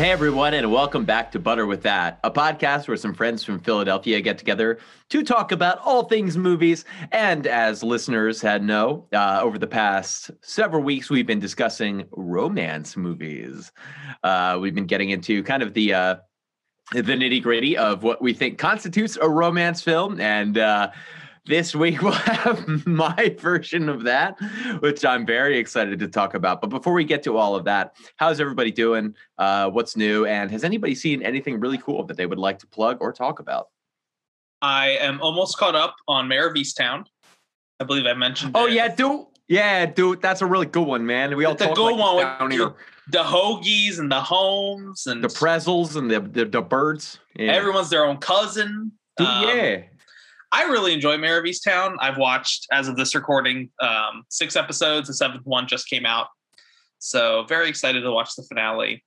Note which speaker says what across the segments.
Speaker 1: hey, everyone, and welcome back to Butter with That, a podcast where some friends from Philadelphia get together to talk about all things movies. And as listeners had know, uh, over the past several weeks, we've been discussing romance movies. Uh, we've been getting into kind of the uh, the nitty gritty of what we think constitutes a romance film, and uh, this week we'll have my version of that, which I'm very excited to talk about. But before we get to all of that, how's everybody doing? Uh, what's new? And has anybody seen anything really cool that they would like to plug or talk about?
Speaker 2: I am almost caught up on Mare of Easttown. I believe I mentioned.
Speaker 1: Oh
Speaker 2: it.
Speaker 1: yeah, dude. Yeah, dude, that's a really good one, man. We all
Speaker 2: the
Speaker 1: talk
Speaker 2: good
Speaker 1: like
Speaker 2: one with the hoagies and the homes and
Speaker 1: The pretzels and the the, the birds. Yeah.
Speaker 2: everyone's their own cousin.
Speaker 1: Dude,
Speaker 2: Um,
Speaker 1: yeah.
Speaker 2: I really enjoy Mare of Easttown. I've watched, as of this recording, um, six episodes. The seventh one just came out. So, very excited to watch the finale.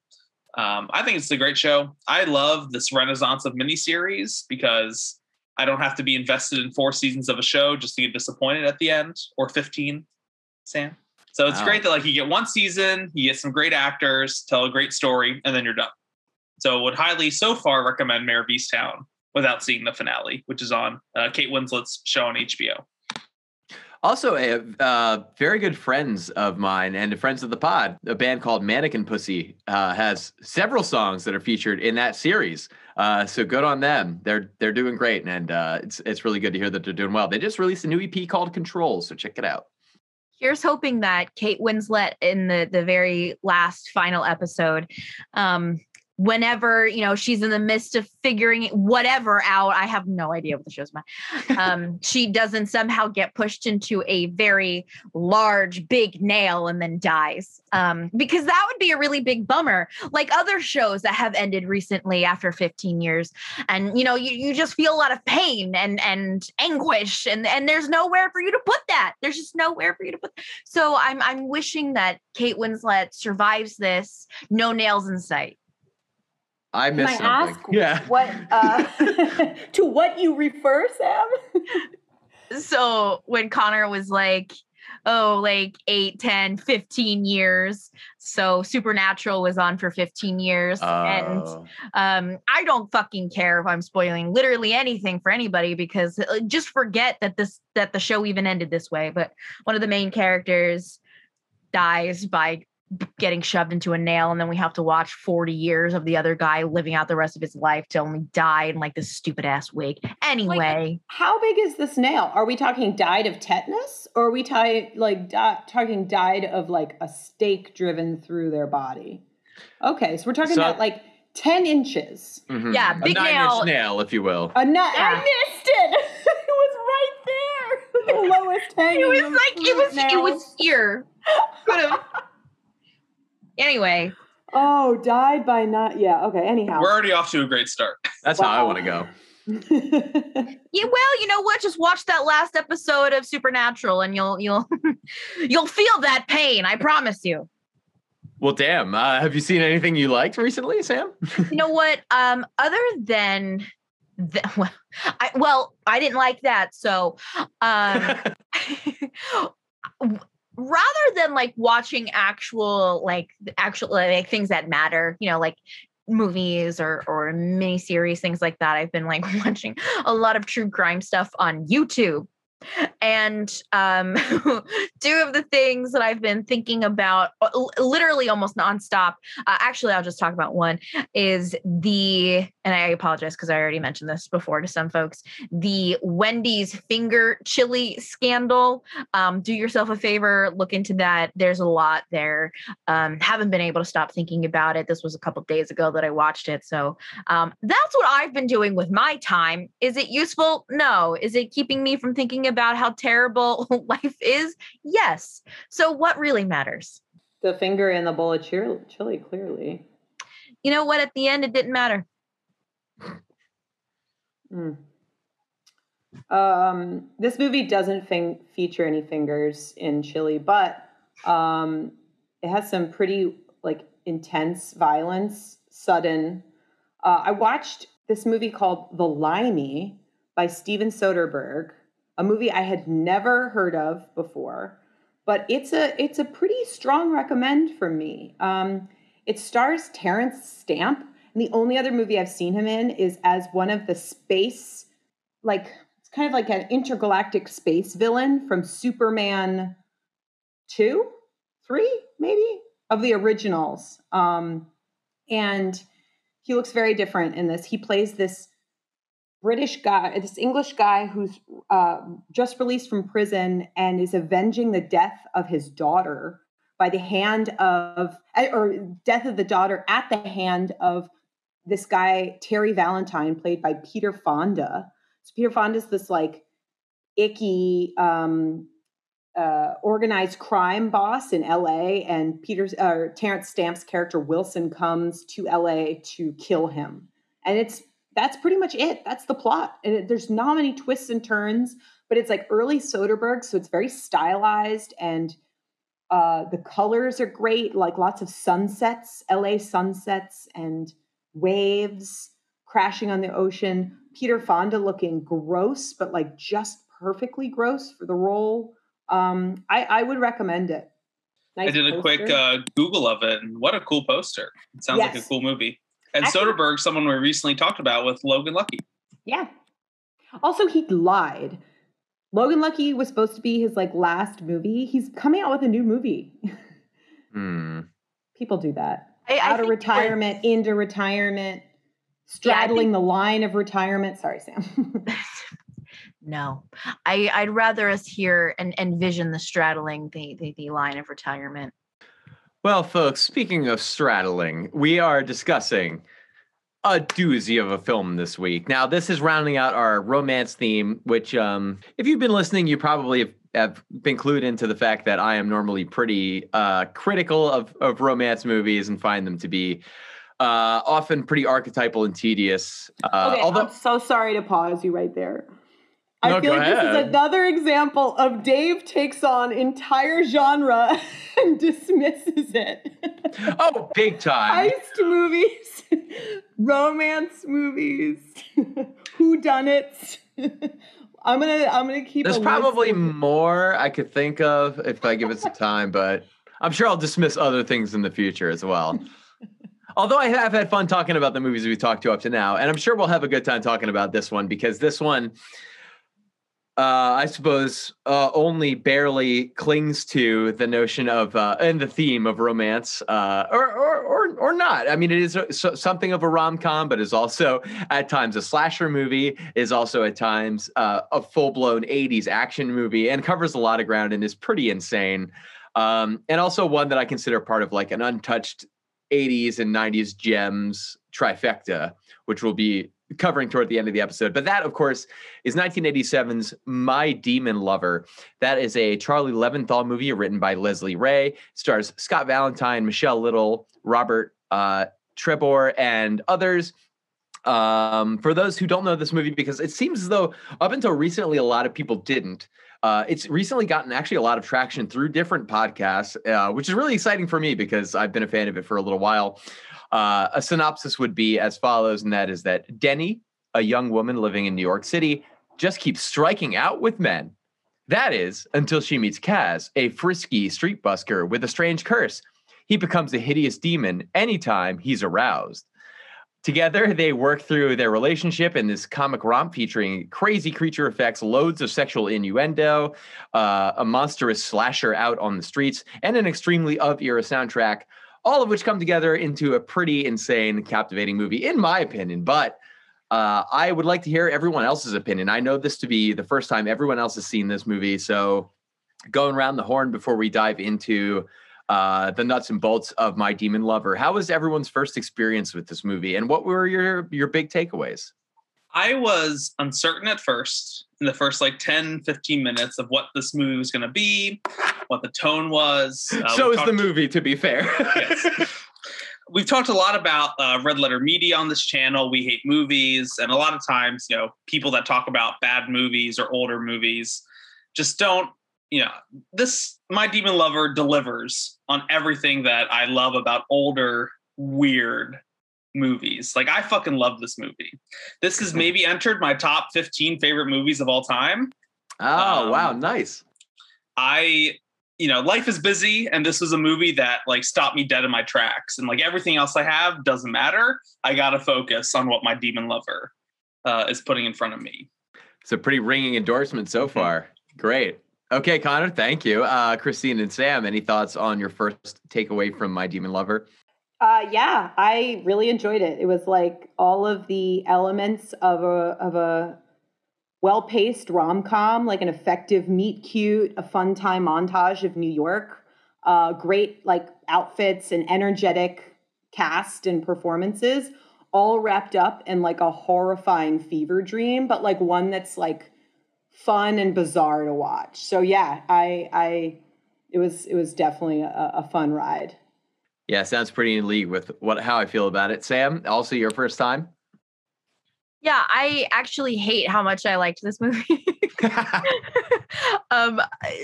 Speaker 2: Um, I think it's a great show. I love this renaissance of miniseries because I don't have to be invested in four seasons of a show just to get disappointed at the end or 15, Sam. So, it's
Speaker 1: Wow.
Speaker 2: great that like you get one season, you get some great actors, tell a great story, and then you're done. So, would highly so far recommend Mare of Easttown without seeing the finale, which is on uh, Kate Winslet's show on HBO.
Speaker 1: Also, a uh, very good friends of mine and friends of the pod, a band called Mannequin Pussy, uh, has several songs that are featured in that series. Uh, so good on them. They're they're doing great, and uh, it's it's really good to hear that they're doing well. They just released a new EP called Control, so check it out.
Speaker 3: Here's hoping that Kate Winslet in the the very last final episode, um, whenever you know she's in the midst of figuring whatever out, I have no idea what the show's about. Um, she doesn't somehow get pushed into a very large, big nail and then dies. Um, because that would be a really big bummer, like other shows that have ended recently after 15 years. And you know, you, you just feel a lot of pain and and anguish, and and there's nowhere for you to put that. There's just nowhere for you to put. So I'm I'm wishing that Kate Winslet survives this, no nails in sight.
Speaker 1: I
Speaker 4: Can
Speaker 1: missed
Speaker 4: I
Speaker 1: something.
Speaker 4: ask
Speaker 1: yeah.
Speaker 4: what uh, to what you refer, Sam?
Speaker 3: So when Connor was like, oh, like 8, 10, 15 years. So Supernatural was on for 15 years. and
Speaker 1: Oh.
Speaker 3: um, I don't fucking care if I'm spoiling literally anything for anybody because uh, just forget that this that the show even ended this way. But one of the main characters dies by b- getting shoved into a nail, and then we have to watch 40 years of the other guy living out the rest of his life to only die in like this stupid ass wig. Anyway,
Speaker 4: How big is this nail Are we talking died of tetanus, or are we ti- like di- talking died of like a stake driven through their body? Okay, so we're talking
Speaker 1: So-
Speaker 4: about like ten inches.
Speaker 1: Mhm.
Speaker 3: Yeah,
Speaker 1: a
Speaker 3: big
Speaker 1: nine-inch
Speaker 3: nail.
Speaker 1: nail, if you will.
Speaker 4: A nut.
Speaker 3: Yeah.
Speaker 4: I missed it. it was right there. The lowest hanging.
Speaker 3: it was like it
Speaker 4: fruit
Speaker 3: was it was here. Could have. Anyway,
Speaker 4: Oh, died by not. Yeah. Okay. Anyhow.
Speaker 2: We're already off to a great start.
Speaker 1: That's how I want to go.
Speaker 3: Yeah, well, you know what? Just watch that last episode of Supernatural, and you'll you'll you'll feel that pain. I promise you.
Speaker 1: Well, damn. Uh, have you seen anything you liked recently, Sam?
Speaker 3: You know what? Um, other than the, well, I well, I didn't like that. So, um, rather than like watching actual like actual like things that matter, you know, like movies or or miniseries, things like that. I've been like watching a lot of true crime stuff on YouTube. And um, two of the things that I've been thinking about, uh, literally almost nonstop. Uh, actually, I'll just talk about one. Is the and I apologize because I already mentioned this before to some folks. The Wendy's finger chili scandal. Um, do yourself a favor, look into that. There's a lot there. Um, haven't been able to stop thinking about it. This was a couple days ago that I watched it, so um, that's what I've been doing with my time. Is it useful? No. Is it keeping me from thinking about how terrible life is? Yes. So what really matters?
Speaker 4: the finger in the bowl of chili, chili clearly.
Speaker 3: You know what? At the end, it didn't matter.
Speaker 4: Mm. Um, this movie doesn't feature any fingers in chili, but um, it has some pretty like intense violence, sudden. Uh, I watched this movie called The Limey by Steven Soderbergh, a movie I had never heard of before, but it's a it's a pretty strong recommend from me. Um, It stars Terence Stamp, and the only other movie I've seen him in is as one of the space, like it's kind of like an intergalactic space villain from Superman two, three, maybe of the originals. Um, and he looks very different in this. He plays this British guy, this English guy who's uh, just released from prison and is avenging the death of his daughter by the hand of, or death of the daughter at the hand of this guy, Terry Valentine, played by Peter Fonda. So Peter Fonda is this like icky, um, uh, organized crime boss in LA, and Peter's uh, Terence Stamp's character Wilson comes to LA to kill him, and it's that's pretty much it. That's the plot. And it, there's not many twists and turns, but it's like early Soderbergh, so it's very stylized and uh, the colors are great, like lots of sunsets, LA sunsets and waves crashing on the ocean. Peter Fonda looking gross, but like just perfectly gross for the role. Um, I, I would recommend it.
Speaker 2: Nice I did a poster. quick uh, Google of it, and what a cool poster! It sounds yes. like a cool movie. And Actually, Soderbergh, someone we recently talked about with Logan Lucky.
Speaker 4: Yeah. Also, he lied. Logan Lucky was supposed to be his like last movie. He's coming out with a new movie.
Speaker 1: Hmm.
Speaker 4: People do that. I, out I of retirement, into retirement, straddling yeah, think... the line of retirement. Sorry, Sam.
Speaker 3: no, I, I'd rather us hear and envision the straddling the, the the line of retirement.
Speaker 1: Well, folks, speaking of straddling, we are discussing a doozy of a film this week. Now, this is rounding out our romance theme, which, um, if you've been listening, you probably have, have been clued into the fact that I am normally pretty uh, critical of, of romance movies and find them to be uh, often pretty archetypal and tedious.
Speaker 4: Uh, okay, although- I'm so sorry to pause you right there. I feel like ahead. this is another example of Dave takes on entire genre and dismisses it.
Speaker 1: Oh, big time.
Speaker 4: Heist movies, romance movies, who done it. I'm gonna I'm gonna keep
Speaker 1: There's probably more I could think of if I give it some time, but I'm sure I'll dismiss other things in the future as well. Although I have had fun talking about the movies we've talked to up to now, and I'm sure we'll have a good time talking about this one because this one uh, I suppose, uh, only barely clings to the notion of uh, and the theme of romance, uh, or, or or or not. I mean, it is a, so, something of a rom com, but is also at times a slasher movie. Is also at times uh, a full blown '80s action movie, and covers a lot of ground and is pretty insane. Um, and also one that I consider part of like an untouched '80s and '90s gems trifecta, which will be covering toward the end of the episode. But that, of course, is 1987's My Demon Lover. That is a Charlie Loventhal movie written by Leslie Ray. stars Scott Valentine, Michelle Little, Robert uh, Trebor, and others. Um, for those who don't know this movie, because it seems as though up until recently, a lot of people didn't. Uh, it's recently gotten actually a lot of traction through different podcasts, uh, which is really exciting for me because I've been a fan of it for a little while. Uh, a synopsis would be as follows, and that is that Denny, a young woman living in New York City, just keeps striking out with men. That is until she meets Kaz, a frisky street busker with a strange curse. He becomes a hideous demon anytime he's aroused. Together, they work through their relationship in this comic romp featuring crazy creature effects, loads of sexual innuendo, uh, a monstrous slasher out on the streets, and an extremely of era soundtrack all of which come together into a pretty insane, captivating movie, in my opinion. But uh, I would like to hear everyone else's opinion. I know this to be the first time everyone else has seen this movie. So, going around the horn before we dive into uh, the nuts and bolts of My Demon Lover, how was everyone's first experience with this movie, and what were your your big takeaways?
Speaker 2: I was uncertain at first in the first like 10, 15 minutes of what this movie was going to be, what the tone was.
Speaker 1: Uh, so is the movie, to be fair. yes.
Speaker 2: We've talked a lot about uh, red letter media on this channel. We hate movies. And a lot of times, you know, people that talk about bad movies or older movies just don't, you know, this, My Demon Lover delivers on everything that I love about older, weird movies. Like I fucking love this movie. This has maybe entered my top 15 favorite movies of all time.
Speaker 1: Oh, um, wow, nice.
Speaker 2: I you know, life is busy, and this was a movie that like stopped me dead in my tracks, and like everything else I have doesn't matter. I gotta focus on what my demon lover uh, is putting in front of me.
Speaker 1: It's a pretty ringing endorsement so
Speaker 2: Mm-hmm.
Speaker 1: far. Great. Okay, Connor, thank you. Uh, Christine and Sam, any thoughts on your first takeaway from My Demon Lover?
Speaker 4: Uh, yeah, I really enjoyed it. It was like all of the elements of a of a well-paced rom-com, like an effective meet cute, a fun time montage of New York, uh, great like outfits and energetic cast and performances, all wrapped up in like a horrifying fever dream, but like one that's like fun and bizarre to watch. So yeah, I I it was it was definitely a, a fun ride.
Speaker 1: Yeah, sounds pretty in league with what how I feel about it. Sam, also your first time?
Speaker 3: Yeah, I actually hate how much I liked this movie. um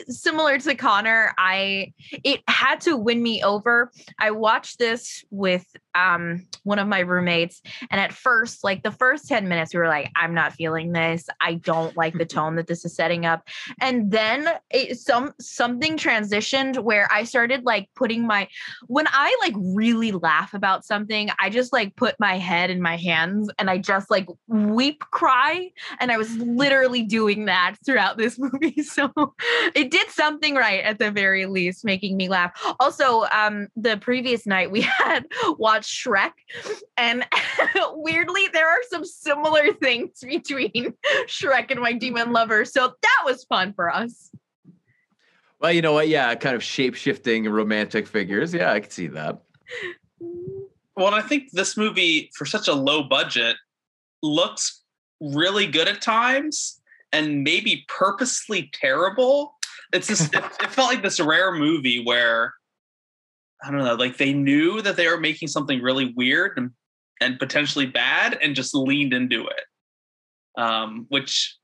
Speaker 3: similar to Connor, I it had to win me over. I watched this with um one of my roommates and at first like the first 10 minutes we were like I'm not feeling this. I don't like the tone that this is setting up. And then it, some something transitioned where I started like putting my when I like really laugh about something, I just like put my head in my hands and I just like weep cry and I was literally doing that throughout this movie. So it did something right at the very least, making me laugh. Also, um, the previous night we had watched Shrek, and weirdly, there are some similar things between Shrek and My Demon Lover. So that was fun for us.
Speaker 1: well, you know what? Yeah, kind of shape shifting romantic figures. Yeah, I can see that.
Speaker 2: Well, and I think this movie, for such a low budget, looks really good at times and maybe purposely terrible. It's just, it, it felt like this rare movie where, I don't know, like they knew that they were making something really weird and, and potentially bad and just leaned into it. Um, which,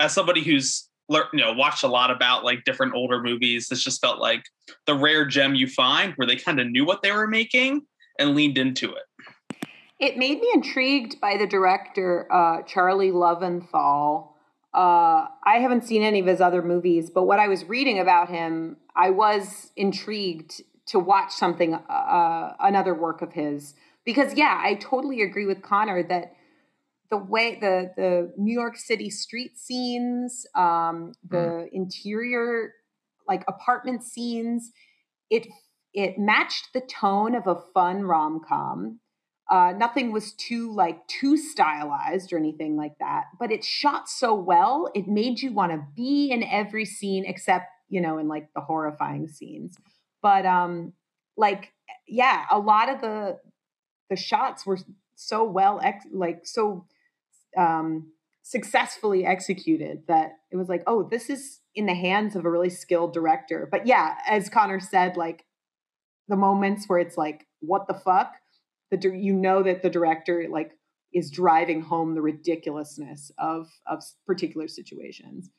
Speaker 2: as somebody who's lear- you know watched a lot about like different older movies, this just felt like the rare gem you find where they kind of knew what they were making and leaned into it.
Speaker 4: It made me intrigued by the director, uh, Charlie Loventhal. Uh, I haven't seen any of his other movies, but what I was reading about him, I was intrigued to watch something, uh, another work of his. Because, yeah, I totally agree with Connor that the way the the New York City street scenes, um, the interior like apartment scenes, it it matched the tone of a fun rom com. Uh, nothing was too like too stylized or anything like that, but it shot so well. It made you want to be in every scene except you know in like the horrifying scenes. But um, like yeah, a lot of the the shots were so well ex- like so um successfully executed that it was like oh this is in the hands of a really skilled director. But yeah as connor said like the moments where it's like what the fuck? The you know that the director like is driving home the ridiculousness of of particular situations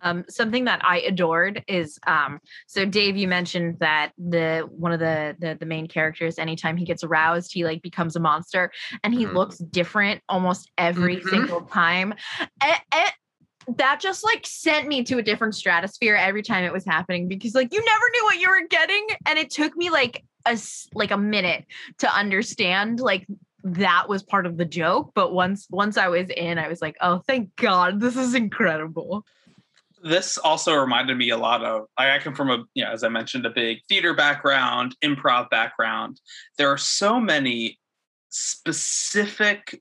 Speaker 3: Um, something that I adored is um, so Dave, you mentioned that the one of the, the the main characters, anytime he gets aroused, he like becomes a monster, and he
Speaker 1: Mhm.
Speaker 3: looks different almost every
Speaker 1: Mhm.
Speaker 3: single time. And, and that just like sent me to a different stratosphere every time it was happening because like you never knew what you were getting, and it took me like a like a minute to understand like that was part of the joke but once once i was in i was like oh thank god this is incredible
Speaker 2: this also reminded me a lot of I come from a you know as I mentioned a big theater background, improv background. There are so many specific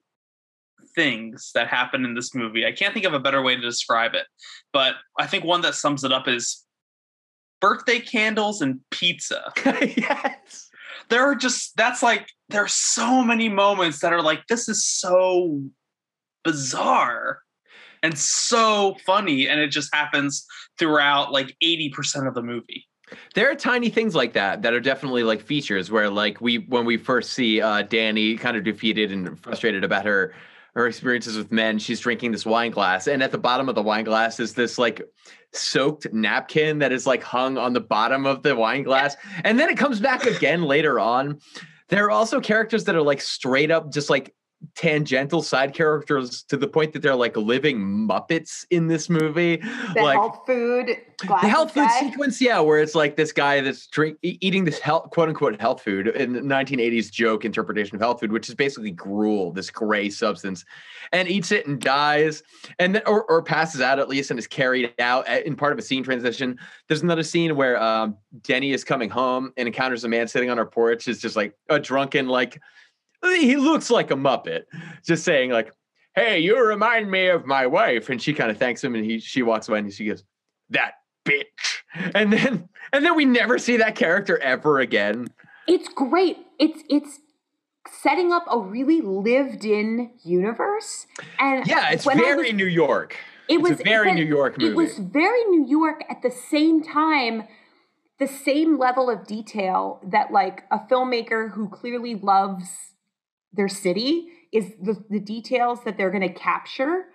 Speaker 2: things that happen in this movie. I can't think of a better way to describe it, but I think one that sums it up is birthday candles and pizza.
Speaker 1: yes.
Speaker 2: There are just that's like there are so many moments that are like this is so bizarre and so funny and it just happens throughout like 80% of the movie
Speaker 1: There are tiny things like that that are definitely like features where like we when we first see uh Danny kind of defeated and frustrated about her her experiences with men, she's drinking this wine glass and at the bottom of the wine glass is this like soaked napkin that is like hung on the bottom of the wine glass and then it comes back again later on. There are also characters that are like straight up just like tangential side characters to the point that they're like living Muppets in this movie.
Speaker 5: The
Speaker 1: like
Speaker 5: health food,
Speaker 1: the health food
Speaker 5: guy.
Speaker 1: sequence, yeah, where it's like this guy that's drink eating this health quote unquote health food in the 1980s joke interpretation of health food, which is basically gruel, this gray substance, and eats it and dies, and then or, or passes out at least and is carried out in part of a scene transition. There's another scene where um, Denny is coming home and encounters a man sitting on her porch. Is just like a drunken like he looks like a muppet, just saying like. Hey, you remind me of my wife, and she kind of thanks him, and he she walks away, and she goes, "That bitch," and then and then we never see that character ever again.
Speaker 4: It's great. It's it's setting up a really lived-in universe, and
Speaker 1: Yeah, it's very
Speaker 4: was-
Speaker 1: New York.
Speaker 4: It
Speaker 1: It's
Speaker 4: was
Speaker 1: a very New York movie.
Speaker 4: It was very New York at the same time, the same level of detail that like a filmmaker who clearly loves their city is the, the details that they're going to capture.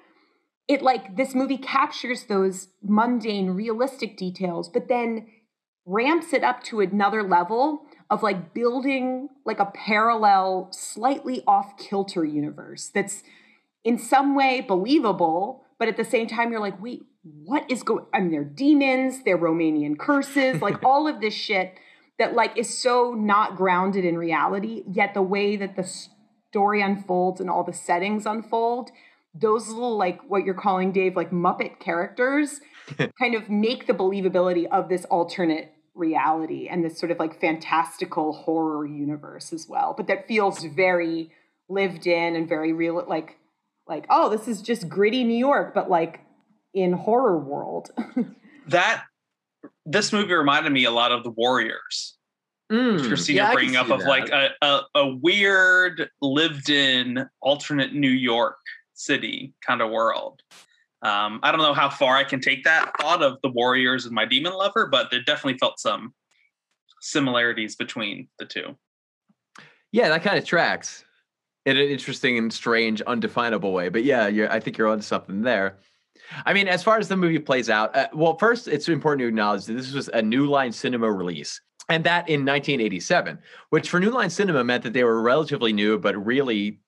Speaker 4: It like this movie captures those mundane, realistic details, but then ramps it up to another level of like building like a parallel, slightly off kilter universe that's in some way believable, but at the same time, you're like, wait, what is going? I mean, they're demons, they're Romanian curses, like all of this shit that like is so not grounded in reality. Yet the way that the story unfolds and all the settings unfold, those little like what you're calling Dave like Muppet characters, kind of make the believability of this alternate reality and this sort of like fantastical horror universe as well. But that feels very lived in and very real, like like oh this is just gritty new york but like in horror world
Speaker 2: That this movie reminded me a lot of the Warriors.
Speaker 1: Mm,
Speaker 2: Christina
Speaker 1: yeah,
Speaker 2: bringing up of
Speaker 1: that.
Speaker 2: like a, a, a weird lived in alternate New York city kind of world. Um, I don't know how far I can take that thought of the Warriors and my Demon Lover, but there definitely felt some similarities between the two.
Speaker 1: yeah, that kind of tracks in an interesting and strange, undefinable way. But yeah, you're, I think you're onto something there. I mean, as far as the movie plays out, uh, well, first, it's important to acknowledge that this was a New Line Cinema release, and that in 1987, which for New Line Cinema meant that they were relatively new, but really,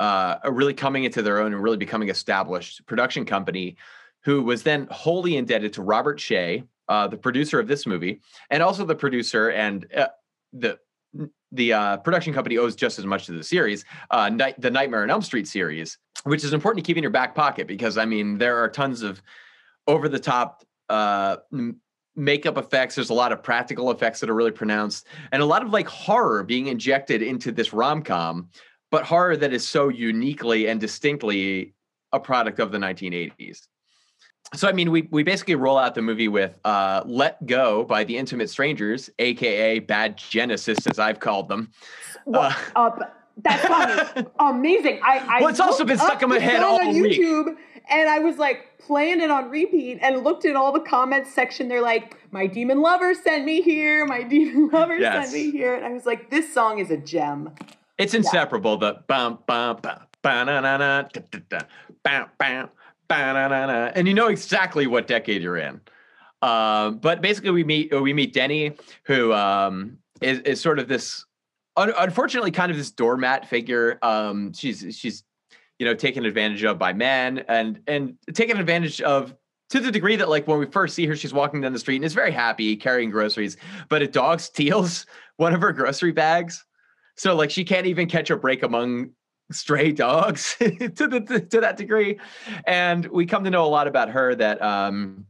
Speaker 1: uh, really coming into their own and really becoming established production company, who was then wholly indebted to Robert Shaye, uh, the producer of this movie, and also the producer and uh, the the uh, production company owes just as much to the series, uh, Night, the Nightmare on Elm Street series, which is important to keep in your back pocket because I mean there are tons of over the top uh, makeup effects. There's a lot of practical effects that are really pronounced, and a lot of like horror being injected into this rom com, but horror that is so uniquely and distinctly a product of the 1980s. So I mean, we we basically roll out the movie with uh, "Let Go" by the Intimate Strangers, aka Bad Genesis, as I've called them.
Speaker 4: Well, uh, that song is amazing. I, I
Speaker 1: Well, it's also been stuck in my head all
Speaker 4: on
Speaker 1: week.
Speaker 4: YouTube, and I was like playing it on repeat and looked at all the comments section. They're like, "My demon lover sent me here. My demon lover
Speaker 1: Yes.
Speaker 4: sent me here," and I was like, "This song is a gem."
Speaker 1: It's inseparable. The bum bum bum ba na na na da da da bam bam ba na na na, and you know exactly what decade you're in. Um, but basically, we meet we meet Denny, who um, is is sort of this, un- unfortunately, kind of this doormat figure. Um, she's she's you know taken advantage of by men and and taken advantage of to the degree that like when we first see her she's walking down the street and is very happy carrying groceries but a dog steals one of her grocery bags so like she can't even catch a break among stray dogs to the to that degree and we come to know a lot about her that um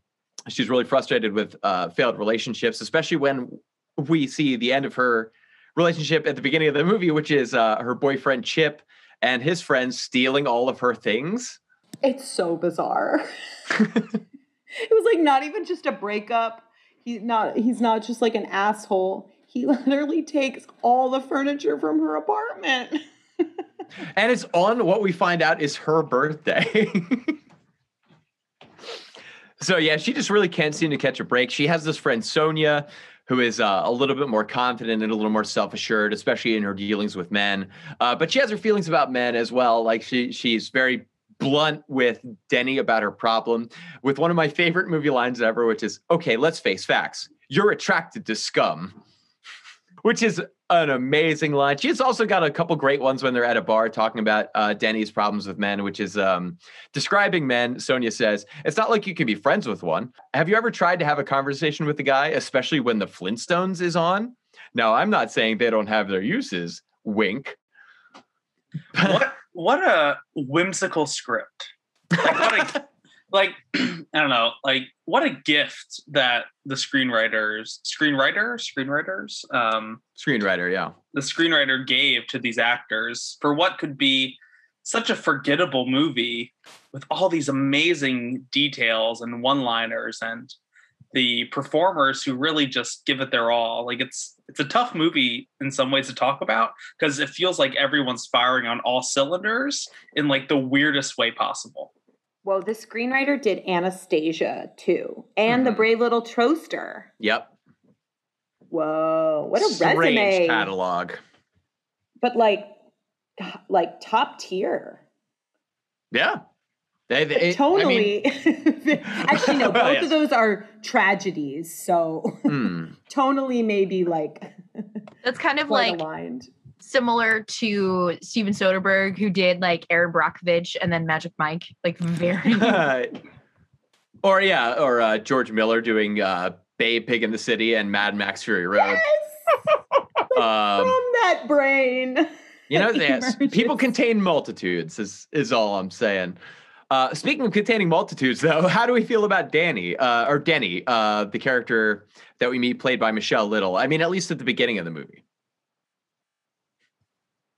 Speaker 1: she's really frustrated with uh failed relationships especially when we see the end of her relationship at the beginning of the movie which is uh her boyfriend chip and his friends stealing all of her things
Speaker 4: It's so bizarre. it was like not even just a breakup. He's not. He's not just like an asshole. He literally takes all the furniture from her apartment.
Speaker 1: and it's on what we find out is her birthday. so yeah, she just really can't seem to catch a break. She has this friend Sonia, who is uh, a little bit more confident and a little more self-assured, especially in her dealings with men. Uh, but she has her feelings about men as well. Like she she's very blunt with Denny about her problem. With one of my favorite movie lines ever, which is, "Okay, let's face facts. You're attracted to scum." Which is an amazing line. She's also got a couple great ones when they're at a bar talking about uh, Denny's problems with men, which is um, describing men. Sonia says, It's not like you can be friends with one. Have you ever tried to have a conversation with a guy, especially when the Flintstones is on? Now, I'm not saying they don't have their uses. Wink.
Speaker 2: what what a whimsical script. Like what a like I don't know, like what a gift that the screenwriters, screenwriter, screenwriters, um,
Speaker 1: screenwriter, yeah,
Speaker 2: the screenwriter gave to these actors for what could be such a forgettable movie with all these amazing details and one-liners and the performers who really just give it their all. Like it's it's a tough movie in some ways to talk about because it feels like everyone's firing on all cylinders in like the weirdest way possible.
Speaker 4: Well, the screenwriter did Anastasia too, and mm-hmm. the Brave Little Toaster.
Speaker 1: Yep.
Speaker 4: Whoa, what a
Speaker 1: Strange
Speaker 4: resume
Speaker 1: catalog.
Speaker 4: But like, like top tier.
Speaker 1: Yeah.
Speaker 4: They, they, tonally, I mean, actually, no. Both yes. of those are tragedies. So mm. tonally, maybe like
Speaker 3: that's kind of like aligned similar to Steven Soderbergh, who did like Erin Brockovich and then Magic Mike, like very.
Speaker 1: or yeah, or uh, George Miller doing uh, Babe Pig in the City and Mad Max Fury Road. Yes!
Speaker 4: um, From that brain.
Speaker 1: You know, yes, people contain multitudes. Is is all I'm saying. Uh, speaking of containing multitudes, though, how do we feel about Danny uh, or Denny, uh, the character that we meet, played by Michelle Little? I mean, at least at the beginning of the movie.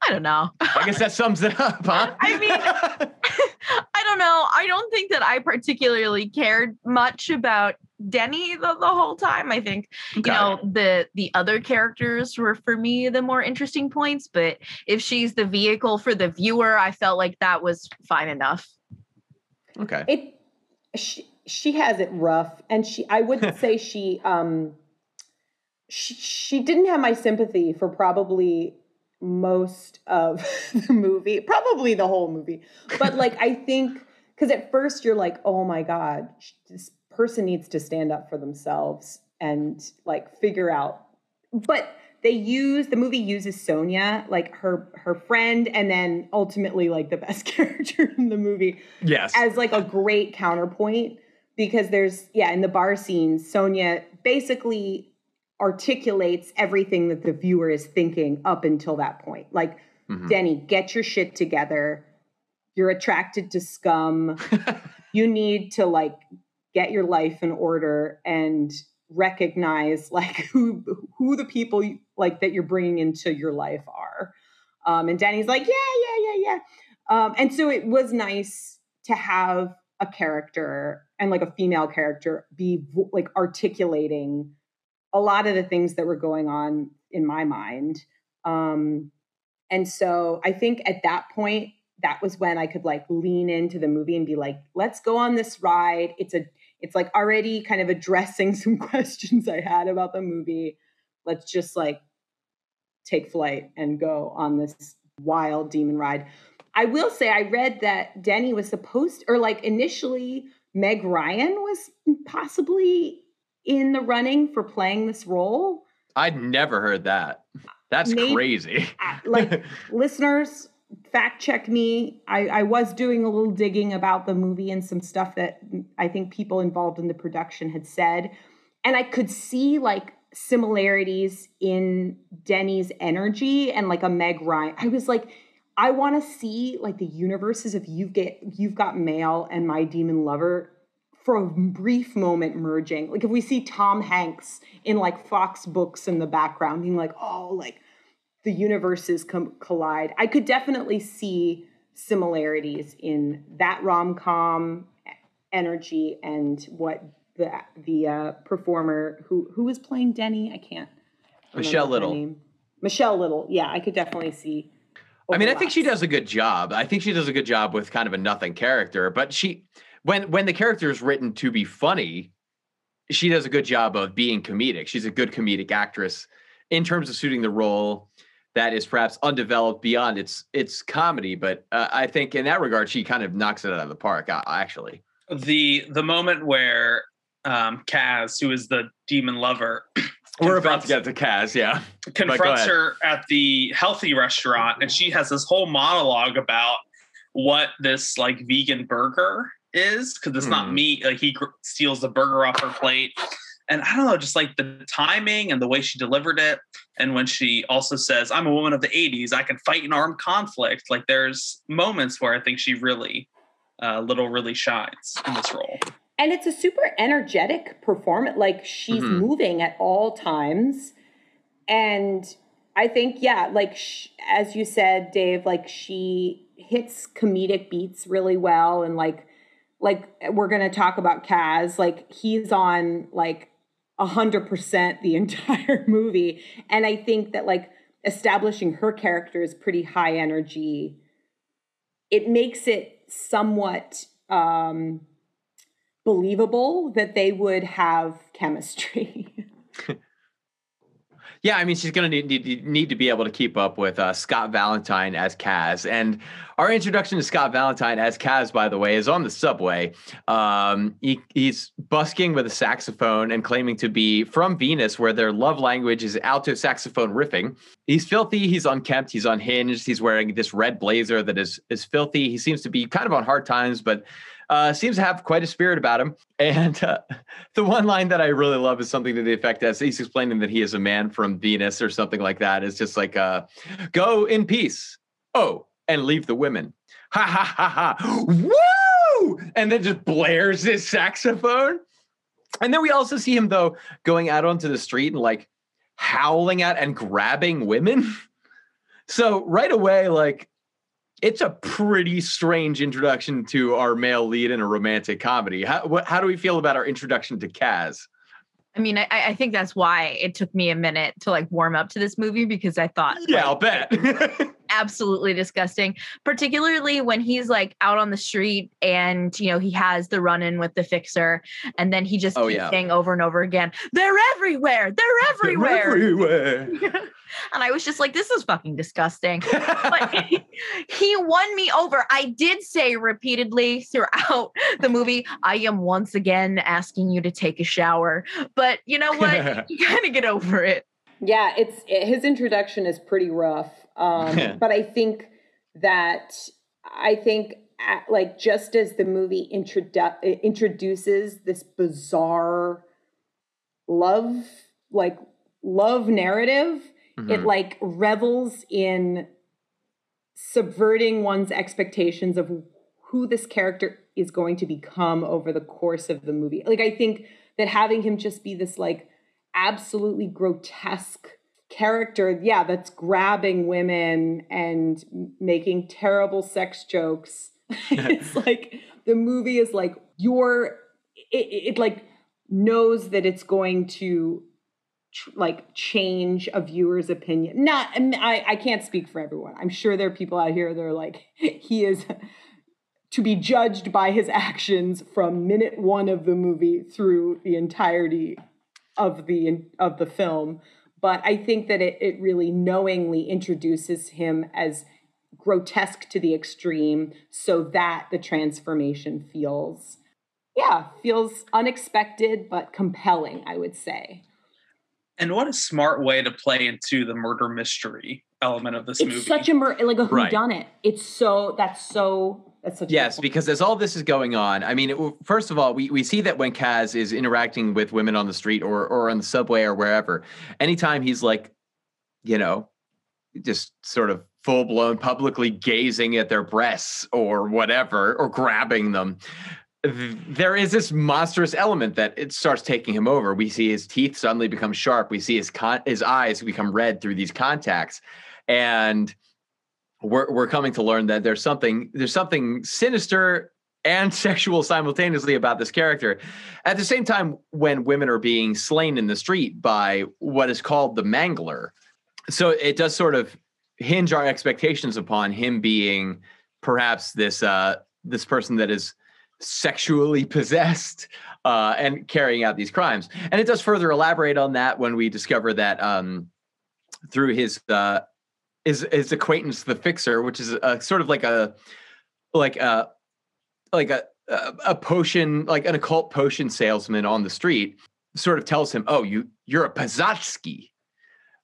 Speaker 3: I don't know.
Speaker 1: I guess that sums it up, huh?
Speaker 3: I mean, I don't know. I don't think that I particularly cared much about Denny the, the whole time. I think okay. you know the the other characters were for me the more interesting points, but if she's the vehicle for the viewer, I felt like that was fine enough.
Speaker 1: Okay.
Speaker 4: It she she has it rough and she I wouldn't say she um she, she didn't have my sympathy for probably most of the movie, probably the whole movie. But like, I think because at first you're like, oh my God, this person needs to stand up for themselves and like figure out. But they use the movie uses Sonia, like her her friend, and then ultimately like the best character in the movie.
Speaker 1: Yes.
Speaker 4: As like a great counterpoint. Because there's yeah, in the bar scene, Sonia basically articulates everything that the viewer is thinking up until that point. Like, mm-hmm. Denny, get your shit together. You're attracted to scum. you need to like get your life in order and recognize like who who the people you, like that you're bringing into your life are. Um, and Denny's like, yeah, yeah, yeah, yeah. Um, and so it was nice to have a character and like a female character be like articulating a lot of the things that were going on in my mind. Um, and so I think at that point, that was when I could like lean into the movie and be like, let's go on this ride. It's a, it's like already kind of addressing some questions I had about the movie. Let's just like take flight and go on this wild demon ride. I will say I read that Denny was supposed or like initially Meg Ryan was possibly in the running for playing this role.
Speaker 1: I'd never heard that. That's Maybe, crazy.
Speaker 4: Uh, like listeners, fact check me. I, I was doing a little digging about the movie and some stuff that I think people involved in the production had said. And I could see like similarities in Denny's energy and like a Meg Ryan. I was like, I want to see like the universes of you've get you've got mail and my demon lover for a brief moment merging. Like if we see Tom Hanks in like Fox books in the background being like, oh, like the universes com- collide. I could definitely see similarities in that rom-com energy and what the the uh, performer who who was playing Denny, I can't
Speaker 1: Michelle Little.
Speaker 4: Michelle Little. Yeah, I could definitely see
Speaker 1: Overlaps. I mean, I think she does a good job. I think she does a good job with kind of a nothing character, but she when when the character is written to be funny, she does a good job of being comedic. She's a good comedic actress in terms of suiting the role that is perhaps undeveloped beyond its its comedy. But uh, I think in that regard, she kind of knocks it out of the park. Uh, actually,
Speaker 2: the the moment where um, Kaz, who is the demon lover,
Speaker 1: We're about to get to Kaz, yeah.
Speaker 2: confronts her at the healthy restaurant and she has this whole monologue about what this like vegan burger is because it's not
Speaker 1: Hmm.
Speaker 2: meat like he gr- steals the burger off her plate and i don't know just like the timing and the way she delivered it and when she also says i'm a woman of the 80s i can fight in armed conflict like there's moments where i think she really uh, little really shines in this role
Speaker 4: and it's a super energetic performance like she's
Speaker 1: Mhm.
Speaker 4: moving at all times and i think yeah like sh- as you said dave like she hits comedic beats really well and like like we're gonna talk about kaz like he's on like a hundred percent the entire movie and i think that like establishing her character is pretty high energy it makes it somewhat um believable that they would have chemistry.
Speaker 1: Yeah, I mean, she's going to need, need need to be able to keep up with uh, Scott Valentine as Kaz, and our introduction to Scott Valentine as Kaz, by the way, is on the subway. Um, he, he's busking with a saxophone and claiming to be from Venus, where their love language is alto saxophone riffing. He's filthy. He's unkempt. He's unhinged. He's wearing this red blazer that is is filthy. He seems to be kind of on hard times, but uh, seems to have quite a spirit about him. And uh, the one line that I really love is something to the effect as he's explaining that he is a man from Venus or something like that. It's just like, uh, go in peace. Oh, and leave the women. Ha ha ha ha. Woo! And then just blares his saxophone. And then we also see him, though, going out onto the street and like howling at and grabbing women. So right away, like, it's a pretty strange introduction to our male lead in a romantic comedy. How, what, how do we feel about our introduction to Kaz?
Speaker 3: I mean, I, I think that's why it took me a minute to like warm up to this movie because I thought,
Speaker 1: Yeah,
Speaker 3: like,
Speaker 1: I'll bet.
Speaker 3: absolutely disgusting particularly when he's like out on the street and you know he has the run-in with the fixer and then he just
Speaker 1: Oh,
Speaker 3: keeps
Speaker 1: yeah.
Speaker 3: saying over and over again they're everywhere! They're everywhere!
Speaker 1: Everywhere.
Speaker 3: and i was just like this is fucking disgusting. But he won me over. I did say repeatedly throughout the movie i am once again asking you to take a shower. But you know what? You kind of get over it.
Speaker 4: Yeah, it's it, his introduction is pretty rough. Um,
Speaker 1: Yeah.
Speaker 4: but I think that I think uh, like just as the movie introdu- introduces this bizarre love like love narrative, it
Speaker 1: Mhm.
Speaker 4: like revels in subverting one's expectations of who this character is going to become over the course of the movie. Like I think that having him just be this like absolutely grotesque character, yeah, that's grabbing women and making terrible sex jokes. it's like the movie is like your it, it, it like knows that it's going to tr- like change a viewer's opinion. Not, and I, I can't speak for everyone. I'm sure there are people out here that are like, he is to be judged by his actions from minute one of the movie through the entirety of the of the film. But I think that it, it really knowingly introduces him as grotesque to the extreme so that the transformation feels yeah feels unexpected but compelling i would say
Speaker 2: And what a smart way to play into the murder mystery element of this
Speaker 4: it's
Speaker 2: movie.
Speaker 4: It's such a mur- like a
Speaker 1: Right.
Speaker 4: whodunit. It's so that's so that's such a
Speaker 1: Yes, because as all this is going on, I mean, it- first of all, we, we see that when Kaz is interacting with women on the street or or on the subway or wherever, anytime he's like, you know, just sort of full blown publicly gazing at their breasts or whatever, or grabbing them, there is this monstrous element that it starts taking him over. We see his teeth suddenly become sharp. We see his con- his eyes become red through these contacts, and we're we're coming to learn that there's something there's something sinister and sexual simultaneously about this character. At the same time, when women are being slain in the street by what is called the mangler, so it does sort of hinge our expectations upon him being perhaps this uh, this person that is sexually possessed uh, and carrying out these crimes. And it does further elaborate on that when we discover that um, through his uh, his his acquaintance, the fixer, which is a, sort of like a like a like a a, a potion like an occult potion salesman on the street. sort of tells him, "Oh, you you're a Pazatsky."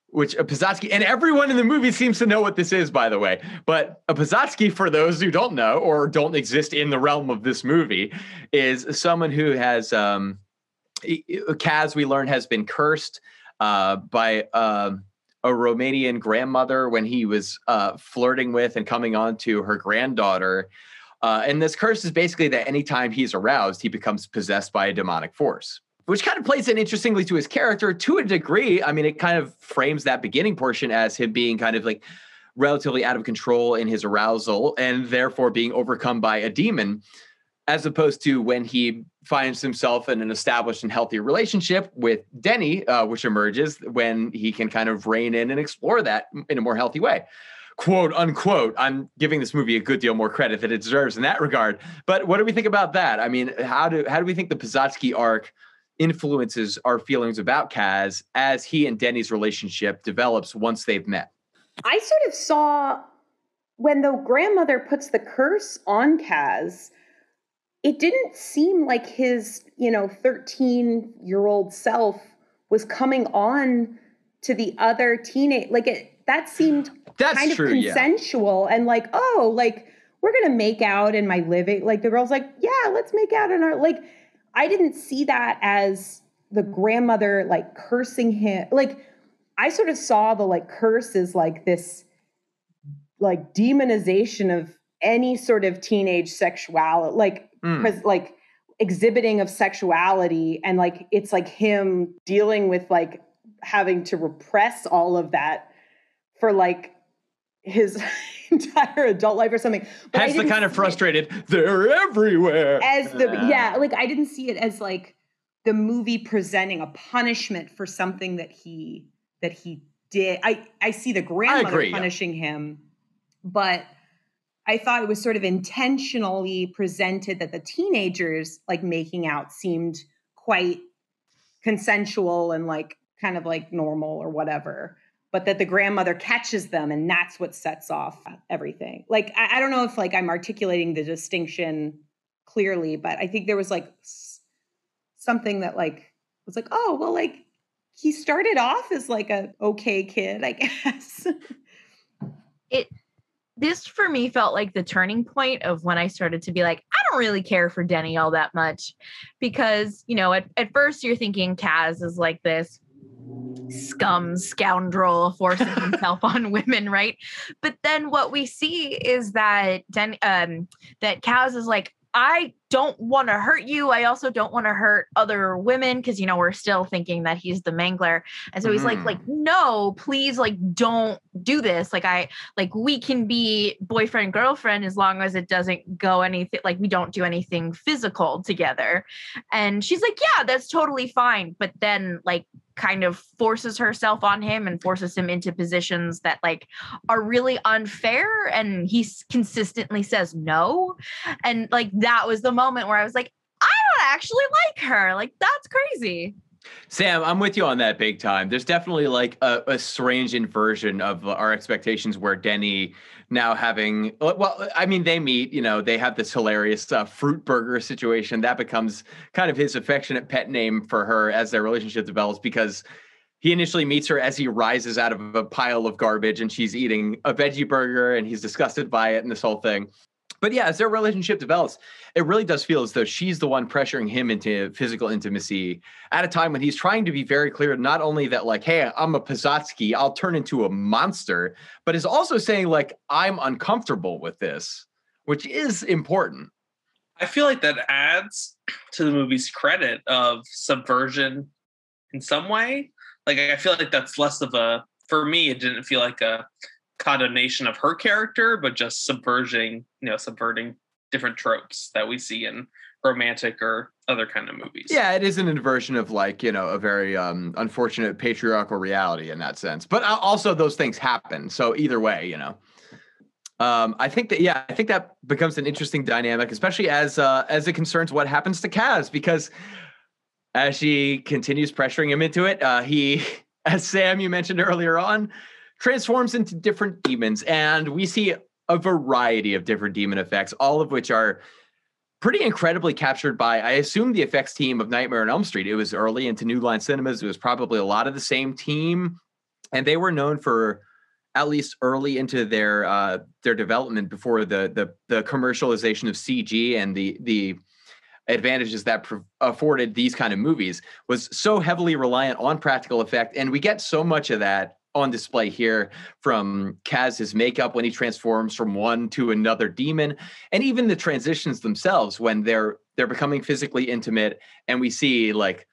Speaker 1: Which a Pazatsky, and everyone in the movie seems to know what this is, by the way. But a Pazatsky, for those who don't know or don't exist in the realm of this movie, is someone who has um, Kaz. We learn has been cursed uh, by um, a Romanian grandmother when he was uh, flirting with and coming on to her granddaughter. Uh, and this curse is basically that anytime he's aroused, he becomes possessed by a demonic force which kind of plays in interestingly to his character to a degree. I mean, it kind of frames that beginning portion as him being kind of like relatively out of control in his arousal and therefore being overcome by a demon, as opposed to when he finds himself in an established and healthy relationship with Denny, uh, which emerges when he can kind of rein in and explore that in a more healthy way quote unquote. I'm giving this movie a good deal more credit than it deserves in that regard. But what do we think about that? I mean, how do how do we think the Pazatsky arc influences our feelings about Kaz as he and Denny's relationship develops once they've met.
Speaker 4: I sort of saw when the grandmother puts the curse on Kaz, it didn't seem like his, you know, 13 year old self was coming on to the other teenage like it that seemed
Speaker 1: That's
Speaker 4: kind of consensual
Speaker 1: yeah.
Speaker 4: and like, oh, like we're gonna make out in my living. Like the girl's like, yeah, let's make out in our like I didn't see that as the grandmother like cursing him. Like I sort of saw the like curse as like this like demonization of any sort of teenage sexuality, like mm. like exhibiting of sexuality and like it's like him dealing with like having to repress all of that for like his entire adult life or something.
Speaker 1: But Hence the kind of frustrated, they're everywhere.
Speaker 4: As the yeah. yeah, like I didn't see it as like the movie presenting a punishment for something that he that he did. I I see the grandmother agree, punishing yeah. him, but I thought it was sort of intentionally presented that the teenagers like making out seemed quite consensual and like kind of like normal or whatever but that the grandmother catches them and that's what sets off everything. Like I, I, don't know if like i'm articulating the distinction clearly but i think there was like something that like was like oh well like he started off as like a okay kid i guess.
Speaker 3: It this for me felt like the turning point of when i started to be like i don't really care for denny all that much because you know at, at first you're thinking kaz is like this scum scoundrel forcing himself on women, right? But then what we see is that Den- um, that Kaz is like, I don't want to hurt you. I also don't want to hurt other women because you know we're still thinking that he's the mangler. And so mm-hmm. he's like, mm-hmm. like, no, please, like, don't do this. Like, I like we can be boyfriend girlfriend as long as it doesn't go anything like we don't do anything physical together. And she's like, yeah, that's totally fine. But then like kind of forces herself on him and forces him into positions that like are really unfair and he consistently says no. And like that was the moment where i was like i don't actually like her. Like that's crazy
Speaker 1: Sam, I'm with you on that big time. There's definitely like a, a strange inversion of our expectations where Denny now having well i mean they meet you know they have this hilarious uh, fruit burger situation that becomes kind of his affectionate pet name for her as their relationship develops because he initially meets her as he rises out of a pile of garbage and she's eating a veggie burger and he's disgusted by it and this whole thing but yeah, as their relationship develops, it really does feel as though she's the one pressuring him into physical intimacy at a time when he's trying to be very clear, not only that, like, hey, I'm a Pazatsky, I'll turn into a monster, but is also saying, like, I'm uncomfortable with this, which is important.
Speaker 2: I feel like that adds to the movie's credit of subversion in some way. Like, I feel like that's less of a, for me, it didn't feel like a condemnation of her character, but just subverting, you know, subverting different tropes that we see in romantic or other kind of movies.
Speaker 1: Yeah, it is an inversion of like, you know, a very um, unfortunate patriarchal reality in that sense. But also those things happen. So either way, you know. Um, I think that yeah, I think that becomes an interesting dynamic, especially as uh, as it concerns what happens to Kaz, because as she continues pressuring him into it, uh, he, as Sam you mentioned earlier on, transforms into different demons. And we see a variety of different demon effects, all of which are pretty incredibly captured by, I assume, the effects team of Nightmare on Elm Street. It was early into New Line Cinemas. It was probably a lot of the same team, and they were known for at least early into their uh, their development before the the the commercialization of CG and the the advantages that pro- afforded these kind of movies was so heavily reliant on practical effect and we get so much of that on display here from Kaz's makeup when he transforms from one to another demon and even the transitions themselves when they're they're becoming physically intimate and we see like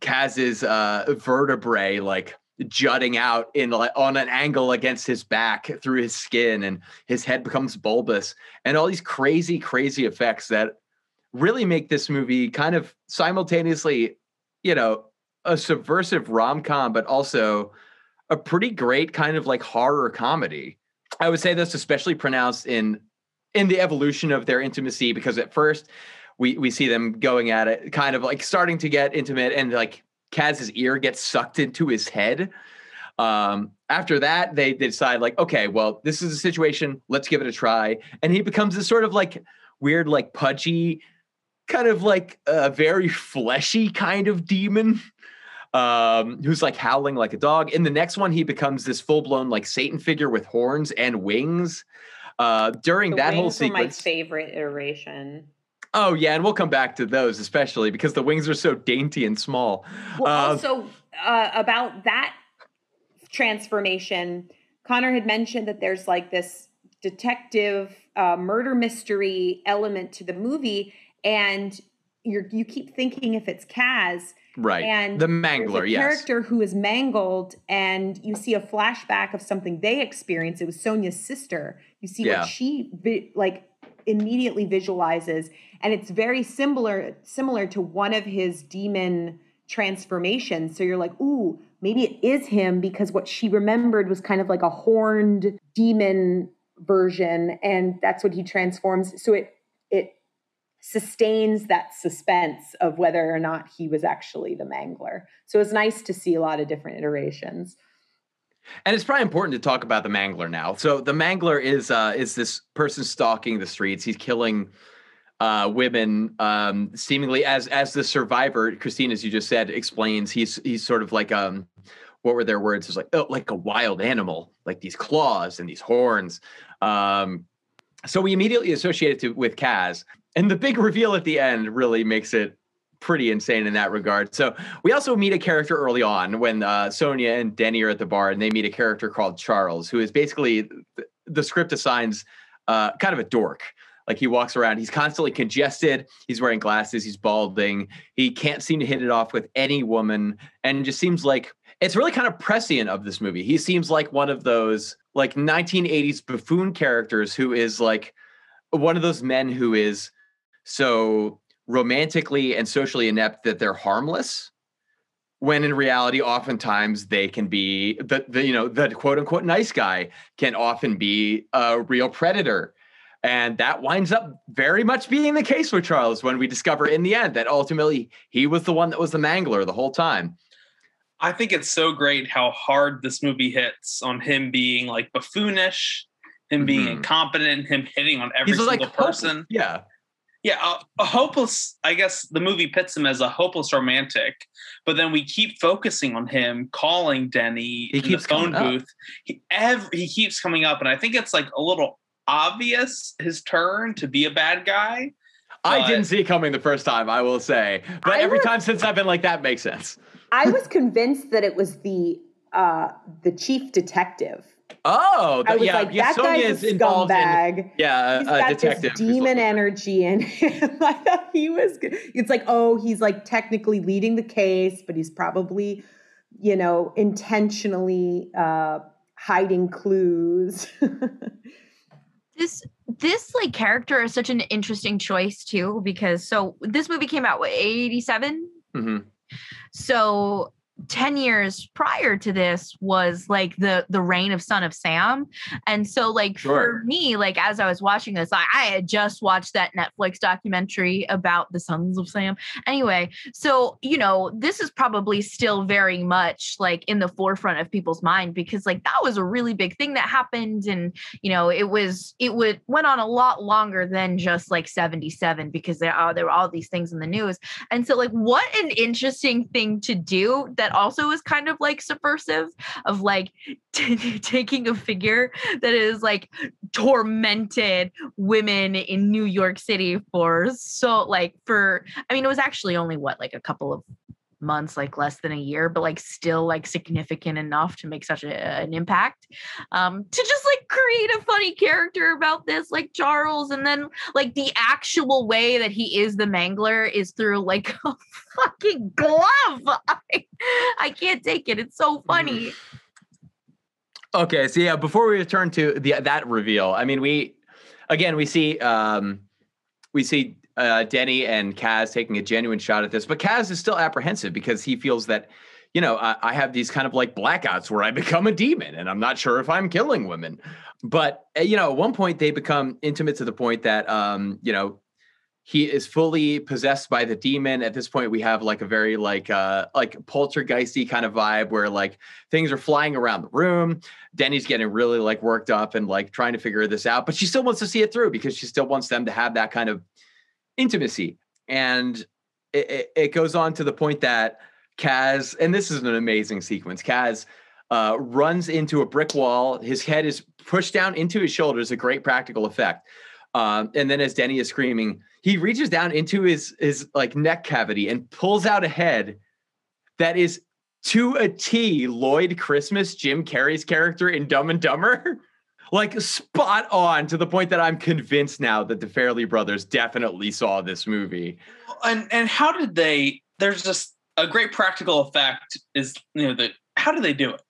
Speaker 1: Kaz's uh vertebrae like jutting out in like on an angle against his back through his skin and his head becomes bulbous and all these crazy crazy effects that really make this movie kind of simultaneously you know a subversive rom-com but also a pretty great kind of like horror comedy i would say this especially pronounced in in the evolution of their intimacy because at first we we see them going at it kind of like starting to get intimate and like Kaz's ear gets sucked into his head. Um, after that, they, they decide like, okay, well, this is a situation. Let's give it a try. And he becomes this sort of like weird, like pudgy, kind of like a very fleshy kind of demon. Um, who's like howling like a dog. In the next one, he becomes this full blown like Satan figure with horns and wings. Uh, during
Speaker 4: The
Speaker 1: that whole
Speaker 4: were my favorite iteration.
Speaker 1: oh yeah, and we'll come back to those especially because the wings are so dainty and small.
Speaker 4: Well,
Speaker 1: Uh,
Speaker 4: also uh, about that transformation, Connor had mentioned that there's like this detective uh, murder mystery element to the movie, and you you keep thinking if it's Kaz,
Speaker 1: Right.
Speaker 4: and
Speaker 1: the Mangler,
Speaker 4: a
Speaker 1: yes.
Speaker 4: character who is mangled, and you see a flashback of something they experienced. It was Sonia's sister. You see
Speaker 1: Yeah.
Speaker 4: what she vi- like immediately visualizes, and it's very similar similar to one of his demon transformations. So you're like, ooh, maybe it is him because what she remembered was kind of like a horned demon version, and that's what he transforms. So it sustains that suspense of whether or not he was actually the mangler. So it's nice to see a lot of different iterations.
Speaker 1: And it's probably important to talk about the Mangler now. So the Mangler is uh, is this person stalking the streets. He's killing uh, women, um, seemingly as as the survivor. Christine, as you just said, explains he's he's sort of like um, what were their words? It's like oh, like a wild animal, like these claws and these horns. Um, so we immediately associate it to, with Kaz, and the big reveal at the end really makes it pretty insane in that regard. So we also meet a character early on when uh, Sonia and Denny are at the bar, and they meet a character called Charles, who is basically the script assigns uh, kind of a dork. Like he walks around, he's constantly congested. He's wearing glasses. He's balding. He can't seem to hit it off with any woman, and just seems like it's really kind of prescient of this movie. He seems like one of those like 1980s buffoon characters who is like one of those men who is so romantically and socially inept that they're harmless when in reality oftentimes they can be the, the you know the quote unquote nice guy can often be a real predator and that winds up very much being the case with Charles when we discover in the end that ultimately he was the one that was the mangler the whole time.
Speaker 2: I think it's so great how hard this movie hits on him being like buffoonish, him being
Speaker 1: Mhm.
Speaker 2: incompetent, him hitting on every
Speaker 1: He's
Speaker 2: single
Speaker 1: like
Speaker 2: person.
Speaker 1: Yeah.
Speaker 2: Yeah, a, a hopeless. I guess the movie pits him as a hopeless romantic, but then we keep focusing on him calling Denny
Speaker 1: He
Speaker 2: in
Speaker 1: keeps
Speaker 2: the phone
Speaker 1: coming up.
Speaker 2: booth. He ev- he keeps coming up, and I think it's like a little obvious his turn to be a bad guy.
Speaker 1: I didn't see it coming the first time, I will say. But
Speaker 4: I
Speaker 1: every
Speaker 4: was-
Speaker 1: time since I've been like, that makes sense.
Speaker 4: I was convinced that it was the uh, the chief detective.
Speaker 1: Oh,
Speaker 4: I was
Speaker 1: yeah,
Speaker 4: like,
Speaker 1: yeah.
Speaker 4: that
Speaker 1: Sonia
Speaker 4: guy's
Speaker 1: is
Speaker 4: a
Speaker 1: involved in
Speaker 4: scumbag.
Speaker 1: yeah,
Speaker 4: He's
Speaker 1: a, a
Speaker 4: got
Speaker 1: detective.
Speaker 4: this demon
Speaker 1: looking-
Speaker 4: energy in him. I thought he was good. It's like, oh, he's like technically leading the case, but he's probably, you know, intentionally uh, hiding clues.
Speaker 3: this this like character is such an interesting choice too because so this movie came out what 87
Speaker 1: Mhm.
Speaker 3: so 10 years prior to this was like the the reign of son of sam. And so like
Speaker 1: Sure.
Speaker 3: for me like as i was watching this I, I had just watched that netflix documentary about the sons of sam. Anyway so you know this is probably still very much like in the forefront of people's mind because like that was a really big thing that happened. And you know it was it would went on a lot longer than just like 77 because there are there were all these things in the news. And so like what an interesting thing to do that also is kind of like subversive of like t- taking a figure that is like tormented women in New York City for so like for I mean it was actually only what like a couple of months like less than a year but like still like significant enough to make such a, an impact um to just like create a funny character about this like charles and then like the actual way that he is the mangler is through like a fucking glove. I, I can't take it. It's so funny.
Speaker 1: Okay, so yeah, before we return to the that reveal, I mean, we again we see um we see uh Denny and Kaz taking a genuine shot at this, but Kaz is still apprehensive because he feels that you know I, I have these kind of like blackouts where I become a demon and I'm not sure if I'm killing women. But uh, you know, at one point they become intimate to the point that um you know he is fully possessed by the demon. At this point, we have like a very like uh like poltergeisty kind of vibe where like things are flying around the room. Denny's getting really like worked up and like trying to figure this out, but she still wants to see it through because she still wants them to have that kind of intimacy. And it, it, it goes on to the point that Kaz, and this is an amazing sequence. Kaz uh, runs into a brick wall. His head is pushed down into his shoulders, a great practical effect. Um, and then as Denny is screaming, he reaches down into his his like neck cavity and pulls out a head that is to a T Lloyd Christmas, Jim Carrey's character in Dumb and Dumber. Like spot on to the point that I'm convinced now that the Farrelly brothers definitely saw this movie.
Speaker 2: And and how did they? There's just a great practical effect. Is you know the how do they do it?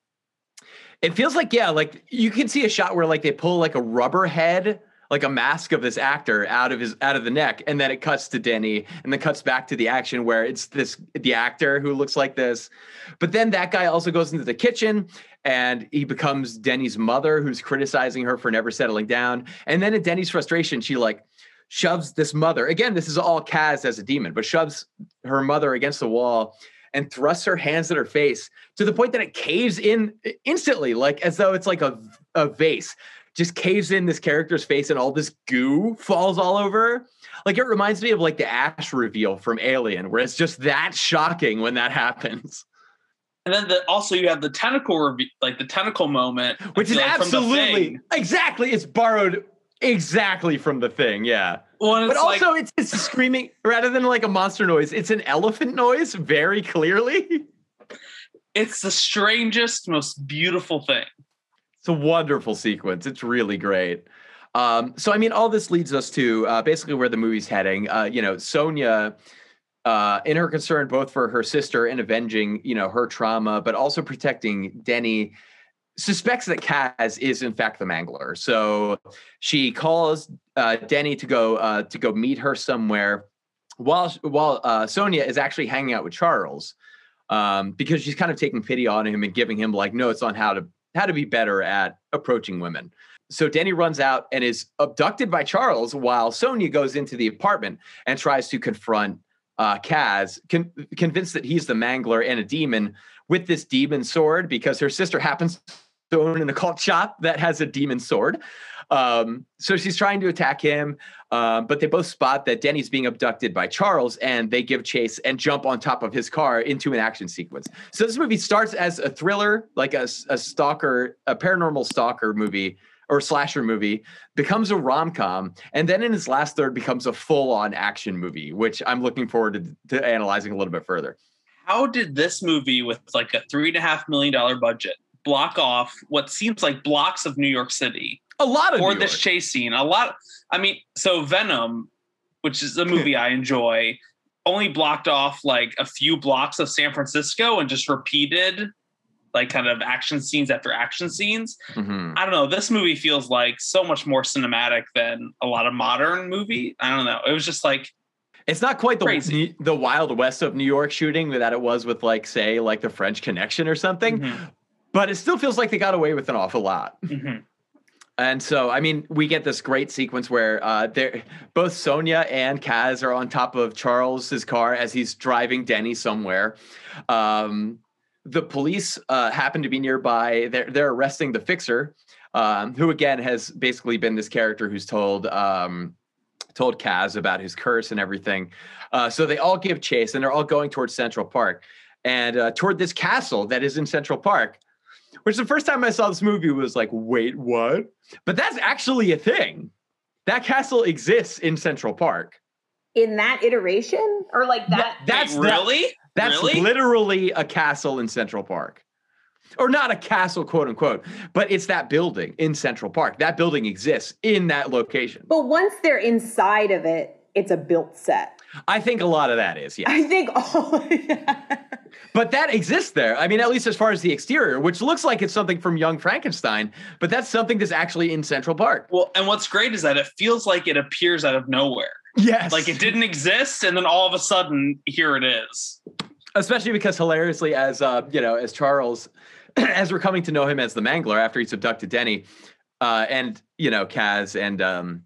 Speaker 1: It feels like, yeah, like you can see a shot where like they pull like a rubber head, like a mask of this actor out of his out of the neck, and then it cuts to Denny, and then cuts back to the action where it's this the actor who looks like this. But then that guy also goes into the kitchen and he becomes Denny's mother, who's criticizing her for never settling down. And then in Denny's frustration, she like shoves this mother again. This is all Kaz as a demon, but shoves her mother against the wall and thrusts her hands at her face to the point that it caves in instantly, like as though it's like a, a vase, just caves in this character's face and all this goo falls all over. Like it reminds me of like the ash reveal from Alien, where it's just that shocking when that happens.
Speaker 2: And then the, also you have the tentacle reve- like the tentacle moment,
Speaker 1: Which is
Speaker 2: like,
Speaker 1: absolutely exactly, it's borrowed exactly from the thing, yeah.
Speaker 2: Well,
Speaker 1: But
Speaker 2: like-
Speaker 1: also it's it's screaming rather than like a monster noise, it's an elephant noise very clearly.
Speaker 2: it's the strangest, most beautiful thing.
Speaker 1: It's a wonderful sequence. It's really great. Um, so, I mean, all this leads us to uh, basically where the movie's heading. Uh, you know, Sonia, uh, in her concern both for her sister and avenging, you know, her trauma, but also protecting Denny, suspects that Kaz is in fact the Mangler. So she calls uh, Denny to go uh, to go meet her somewhere, while while uh, Sonia is actually hanging out with Charles, um, because she's kind of taking pity on him and giving him like notes on how to how to be better at approaching women. So Denny runs out and is abducted by Charles while Sonia goes into the apartment and tries to confront uh, Kaz, con- convinced that he's the mangler and a demon with this demon sword because her sister happens to own an occult shop that has a demon sword. Um, so she's trying to attack him, um, but they both spot that Denny's being abducted by Charles and they give chase and jump on top of his car into an action sequence. So this movie starts as a thriller, like a, a stalker, a paranormal stalker movie or slasher movie, becomes a rom com, and then in its last third becomes a full on action movie, which I'm looking forward to, to analyzing a little bit further.
Speaker 2: How did this movie with like a three and a half million dollar budget block off what seems like blocks of New York City
Speaker 1: A lot of
Speaker 2: for
Speaker 1: New
Speaker 2: this
Speaker 1: York.
Speaker 2: chase scene? A lot. I mean, so Venom, which is a movie I enjoy, only blocked off like a few blocks of San Francisco and just repeated like kind of action scenes after action scenes.
Speaker 1: Mhm.
Speaker 2: I don't know. This movie feels like so much more cinematic than a lot of modern movie. I don't know. It was just like
Speaker 1: It's not quite the
Speaker 2: Crazy.
Speaker 1: the Wild West of New York shooting that it was with like say like the French Connection or something,
Speaker 2: Mhm,
Speaker 1: but it still feels like they got away with an awful lot.
Speaker 2: mhm.
Speaker 1: And so, I mean, we get this great sequence where uh, both Sonia and Kaz are on top of Charles's car as he's driving Denny somewhere. Um, the police uh, happen to be nearby. They're they're arresting the fixer, um, who again has basically been this character who's told um, told Kaz about his curse and everything. Uh, so they all give chase, and they're all going towards Central Park and uh, toward this castle that is in Central Park. Which the first time I saw this movie was like, wait, what? But that's actually a thing. That castle exists in Central Park.
Speaker 6: In that iteration, or like that?
Speaker 1: That's
Speaker 2: Wait, really?
Speaker 1: That's
Speaker 2: really?
Speaker 1: literally a castle in Central Park. Or not a castle, quote unquote, but it's that building in Central Park. That building exists in that location.
Speaker 6: But once they're inside of it, it's a built set.
Speaker 1: I think a lot of that is, yeah.
Speaker 6: I think all.
Speaker 1: But that exists there. I mean, at least as far as the exterior, which looks like it's something from Young Frankenstein, but that's something that's actually in Central Park.
Speaker 2: Well, and what's great is that it feels like it appears out of nowhere.
Speaker 1: Yes.
Speaker 2: Like it didn't exist, and then all of a sudden, here it is.
Speaker 1: especially because hilariously as uh you know as charles as we're coming to know him as the mangler after he's abducted denny uh and you know kaz and um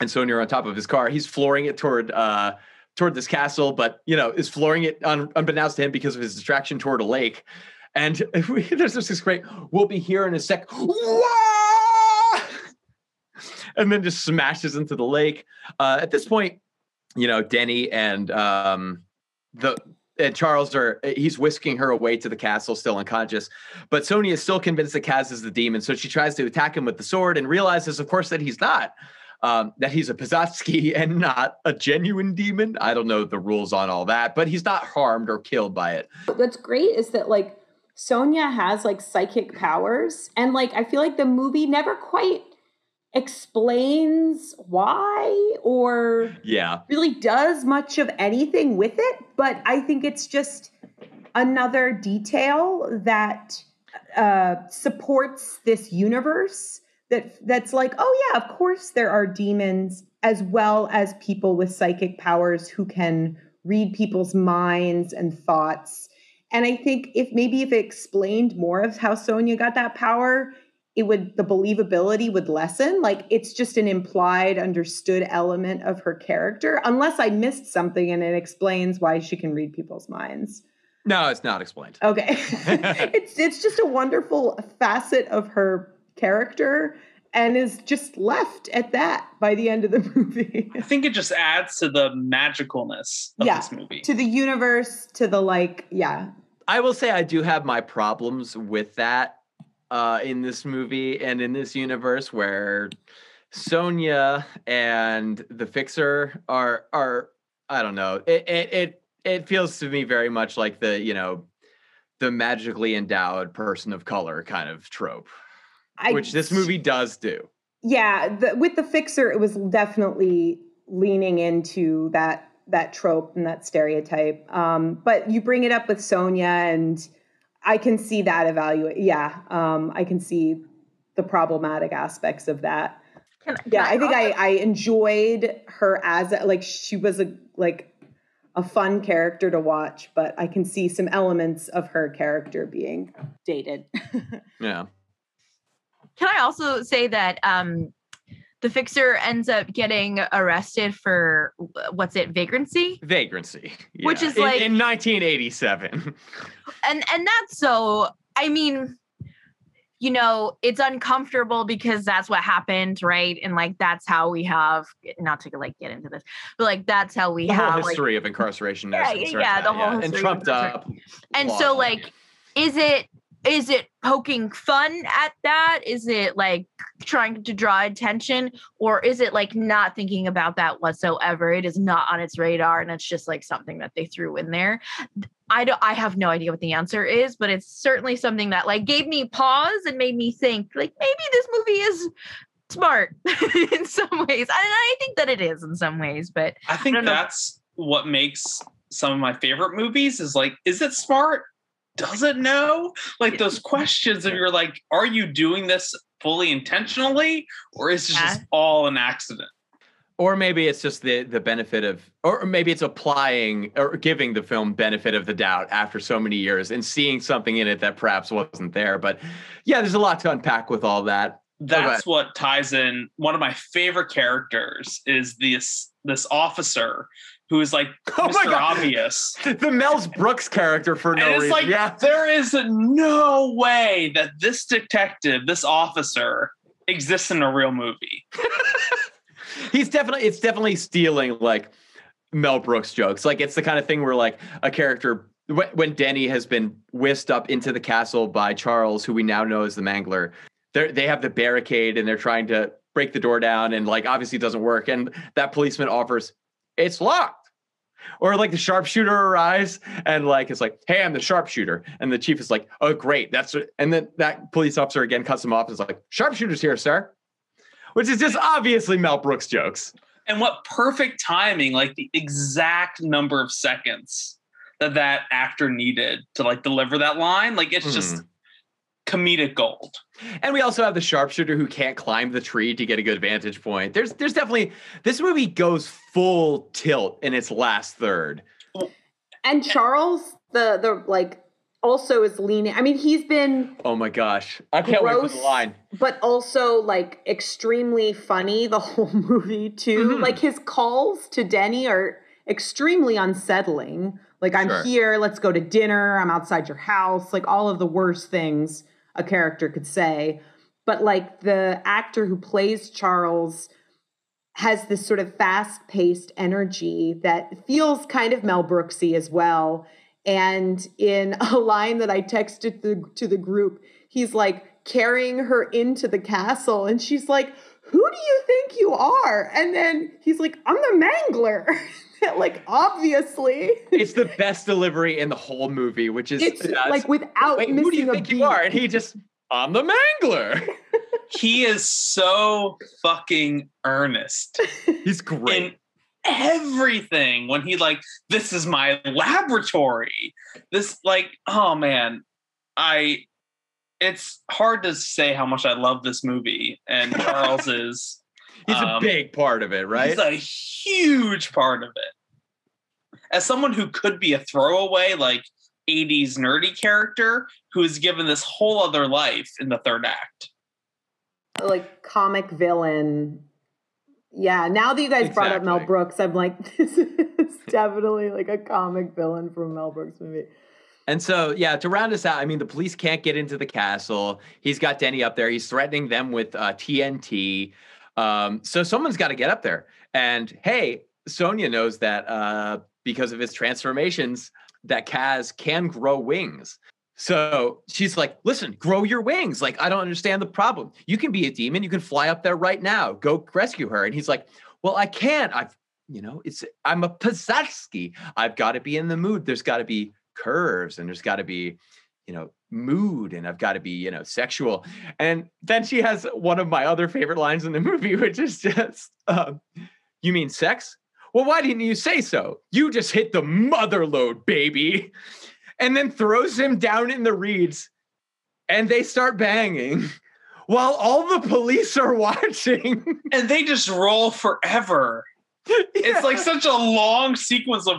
Speaker 1: and sonia are on top of his car he's flooring it toward uh toward this castle but you know is flooring it un- unbeknownst to him because of his distraction toward a lake and there's just this great we'll be here in a sec Wah! And then just smashes into the lake uh at this point you know denny and um the and Charles are he's whisking her away to the castle, still unconscious. But Sonia is still convinced that Kaz is the demon, so she tries to attack him with the sword and realizes, of course, that he's not. Um, that he's a Pizatsky and not a genuine demon. I don't know the rules on all that, but he's not harmed or killed by it.
Speaker 4: What's great is that like Sonia has like psychic powers, and like I feel like the movie never quite explains why or
Speaker 1: Yeah,
Speaker 4: really does much of anything with it. But I think it's just another detail that uh, supports this universe. That that's like, oh yeah, of course there are demons as well as people with psychic powers who can read people's minds and thoughts. And I think if maybe if it explained more of how Sonia got that power, it would the believability would lessen. Like it's just an implied, understood element of her character, unless I missed something and it explains why she can read people's minds.
Speaker 1: no, it's not explained.
Speaker 4: Okay. it's it's just a wonderful facet of her character and is just left at that by the end of the movie.
Speaker 2: I think it just adds to the magicalness of
Speaker 4: Yeah,
Speaker 2: this movie.
Speaker 4: to the universe, to the like, yeah.
Speaker 1: I will say I do have my problems with that uh, in this movie and in this universe where Sonia and the Fixer are are I don't know it it it, it feels to me very much like the you know the magically endowed person of color kind of trope,
Speaker 4: I,
Speaker 1: which this movie does do.
Speaker 4: yeah the, with the fixer it was definitely leaning into that that trope and that stereotype um, but you bring it up with sonia and i can see that evaluate yeah um, i can see the problematic aspects of that.
Speaker 3: Can- can
Speaker 4: yeah i think i i enjoyed her as a, like she was a like a fun character to watch but i can see some elements of her character being dated.
Speaker 1: Yeah,
Speaker 3: Can I also say that um, the fixer ends up getting arrested for what's it, vagrancy?
Speaker 1: vagrancy,
Speaker 3: Which is
Speaker 1: In-
Speaker 3: like-
Speaker 1: in 1987.
Speaker 3: And and that's so. I mean, you know, it's uncomfortable because that's what happened, right? And like that's how we have not to like get into this, but like that's how we
Speaker 1: the whole
Speaker 3: have like
Speaker 1: history of incarceration.
Speaker 3: Yeah, yeah,
Speaker 1: sorry
Speaker 3: yeah, the whole
Speaker 1: and
Speaker 3: history of
Speaker 1: trumped up.
Speaker 3: and so like is it is it poking fun at that? Is it like trying to draw attention? Or is it like not thinking about that whatsoever? It is not on its radar and it's just like something that they threw in there. I don't i have no idea what the answer is but it's certainly something that like gave me pause and made me think like maybe this movie is smart in some ways. And i think that it is in some ways but
Speaker 2: I think
Speaker 3: know.
Speaker 2: that's what makes some of my favorite movies is like, is it smart? Does it know? Like those questions of you're like, are you doing this fully intentionally? Or is it just all an accident?
Speaker 1: or maybe it's just the the benefit of or maybe it's applying or giving the film benefit of the doubt after so many years and seeing something in it that perhaps wasn't there but yeah there's a lot to unpack with all that
Speaker 2: that's what ties in one of my favorite characters is this this officer who is like
Speaker 1: Oh my
Speaker 2: Mr.
Speaker 1: God.
Speaker 2: Obvious.
Speaker 1: the Mel's Brooks character for no reason
Speaker 2: like
Speaker 1: yeah
Speaker 2: there is no way that this detective, this officer, exists in a real movie.
Speaker 1: he's definitely it's definitely stealing like Mel Brooks jokes. Like it's the kind of thing where like a character when Denny has been whisked up into the castle by Charles, who we now know as the Mangler. They they have the barricade and they're trying to break the door down and like obviously it doesn't work and that policeman offers it's locked. Or like the sharpshooter arrives and like it's like, hey, I'm the sharpshooter. And the chief is like, oh, great. That's what, and then that police officer again cuts him off and is like, sharpshooter's here, sir. Which is just obviously Mel Brooks jokes.
Speaker 2: And what perfect timing, like the exact number of seconds that that actor needed to like deliver that line. Like it's just mm-hmm. Comedic gold.
Speaker 1: And we also have the sharpshooter who can't climb the tree to get a good vantage point. There's there's definitely this movie goes full tilt in its last third.
Speaker 4: And Charles, the the like also is leaning. I mean, he's been
Speaker 1: Oh my gosh. I can't wait for the line.
Speaker 4: but also like extremely funny the whole movie too.
Speaker 1: Mhm.
Speaker 4: Like his calls to Denny are extremely unsettling. Like I'm
Speaker 1: Sure.
Speaker 4: here, let's go to dinner, I'm outside your house, like all of the worst things a character could say. But like the actor who plays Charles has this sort of fast-paced energy that feels kind of Mel Brooksy as well. And in a line that I texted the, to the group, he's like carrying her into the castle, and she's like, "Who do you think you are?" And then he's like, "I'm the Mangler." like obviously,
Speaker 1: It's the best delivery in the whole movie, which is
Speaker 4: it's like without
Speaker 1: wait,
Speaker 4: missing
Speaker 1: who do you
Speaker 4: a
Speaker 1: think
Speaker 4: beat.
Speaker 1: you are? And he just I'm the Mangler.
Speaker 2: He is so fucking earnest
Speaker 1: He's great.
Speaker 2: in everything when he like, this is my laboratory. This like, oh man, I it's hard to say how much I love this movie. And Charles is
Speaker 1: He's a
Speaker 2: um,
Speaker 1: big part of it, right?
Speaker 2: He's a huge part of it. As someone who could be a throwaway, like 80s nerdy character who is given this whole other life in the third act.
Speaker 4: like comic villain. Yeah, now that you guys brought up Mel Brooks, I'm like, this is definitely like a comic villain from a Mel Brooks movie.
Speaker 1: And so, yeah, to round us out, I mean, the police can't get into the castle. He's got Denny up there. He's threatening them with uh, TNT. Um, so someone's got to get up there. And hey, Sonia knows that uh, because of his transformations, that Kaz can grow wings. So she's like, listen, grow your wings. Like, I don't understand the problem. You can be a demon. You can fly up there right now. Go rescue her. And he's like, well, I can't. I've, you know, it's, I'm a Posadsky. I've got to be in the mood. There's got to be curves and there's got to be you know mood and i've got to be you know sexual. And then she has one of my other favorite lines in the movie which is just um, you mean sex? Well why didn't you say so? You just hit the mother lode baby. And then throws him down in the reeds and they start banging while all the police are watching.
Speaker 2: And they just roll forever. It's like such a long sequence of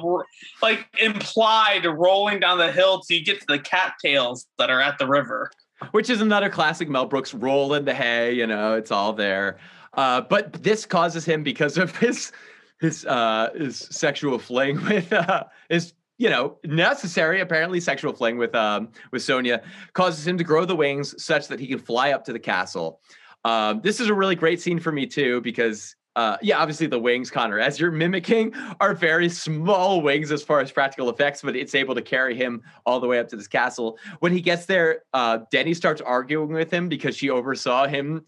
Speaker 2: like implied rolling down the hill till you get to the cattails that are at the river.
Speaker 1: which is another classic Mel Brooks roll in the hay. You know, it's all there. Uh, but this causes him because of his his uh, his sexual fling with uh, his you know necessary apparently sexual fling with um, with Sonia causes him to grow the wings such that he can fly up to the castle. Um, this is a really great scene for me too because. Uh, yeah, obviously the wings, Connor, as you're mimicking, are very small wings as far as practical effects, but it's able to carry him all the way up to this castle. When he gets there, uh, Denny starts arguing with him because she oversaw him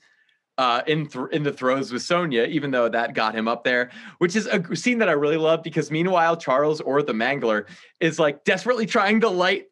Speaker 1: uh, in th- in the throes with Sonia, even though that got him up there, which is a scene that I really love because meanwhile Charles or the Mangler is like desperately trying to light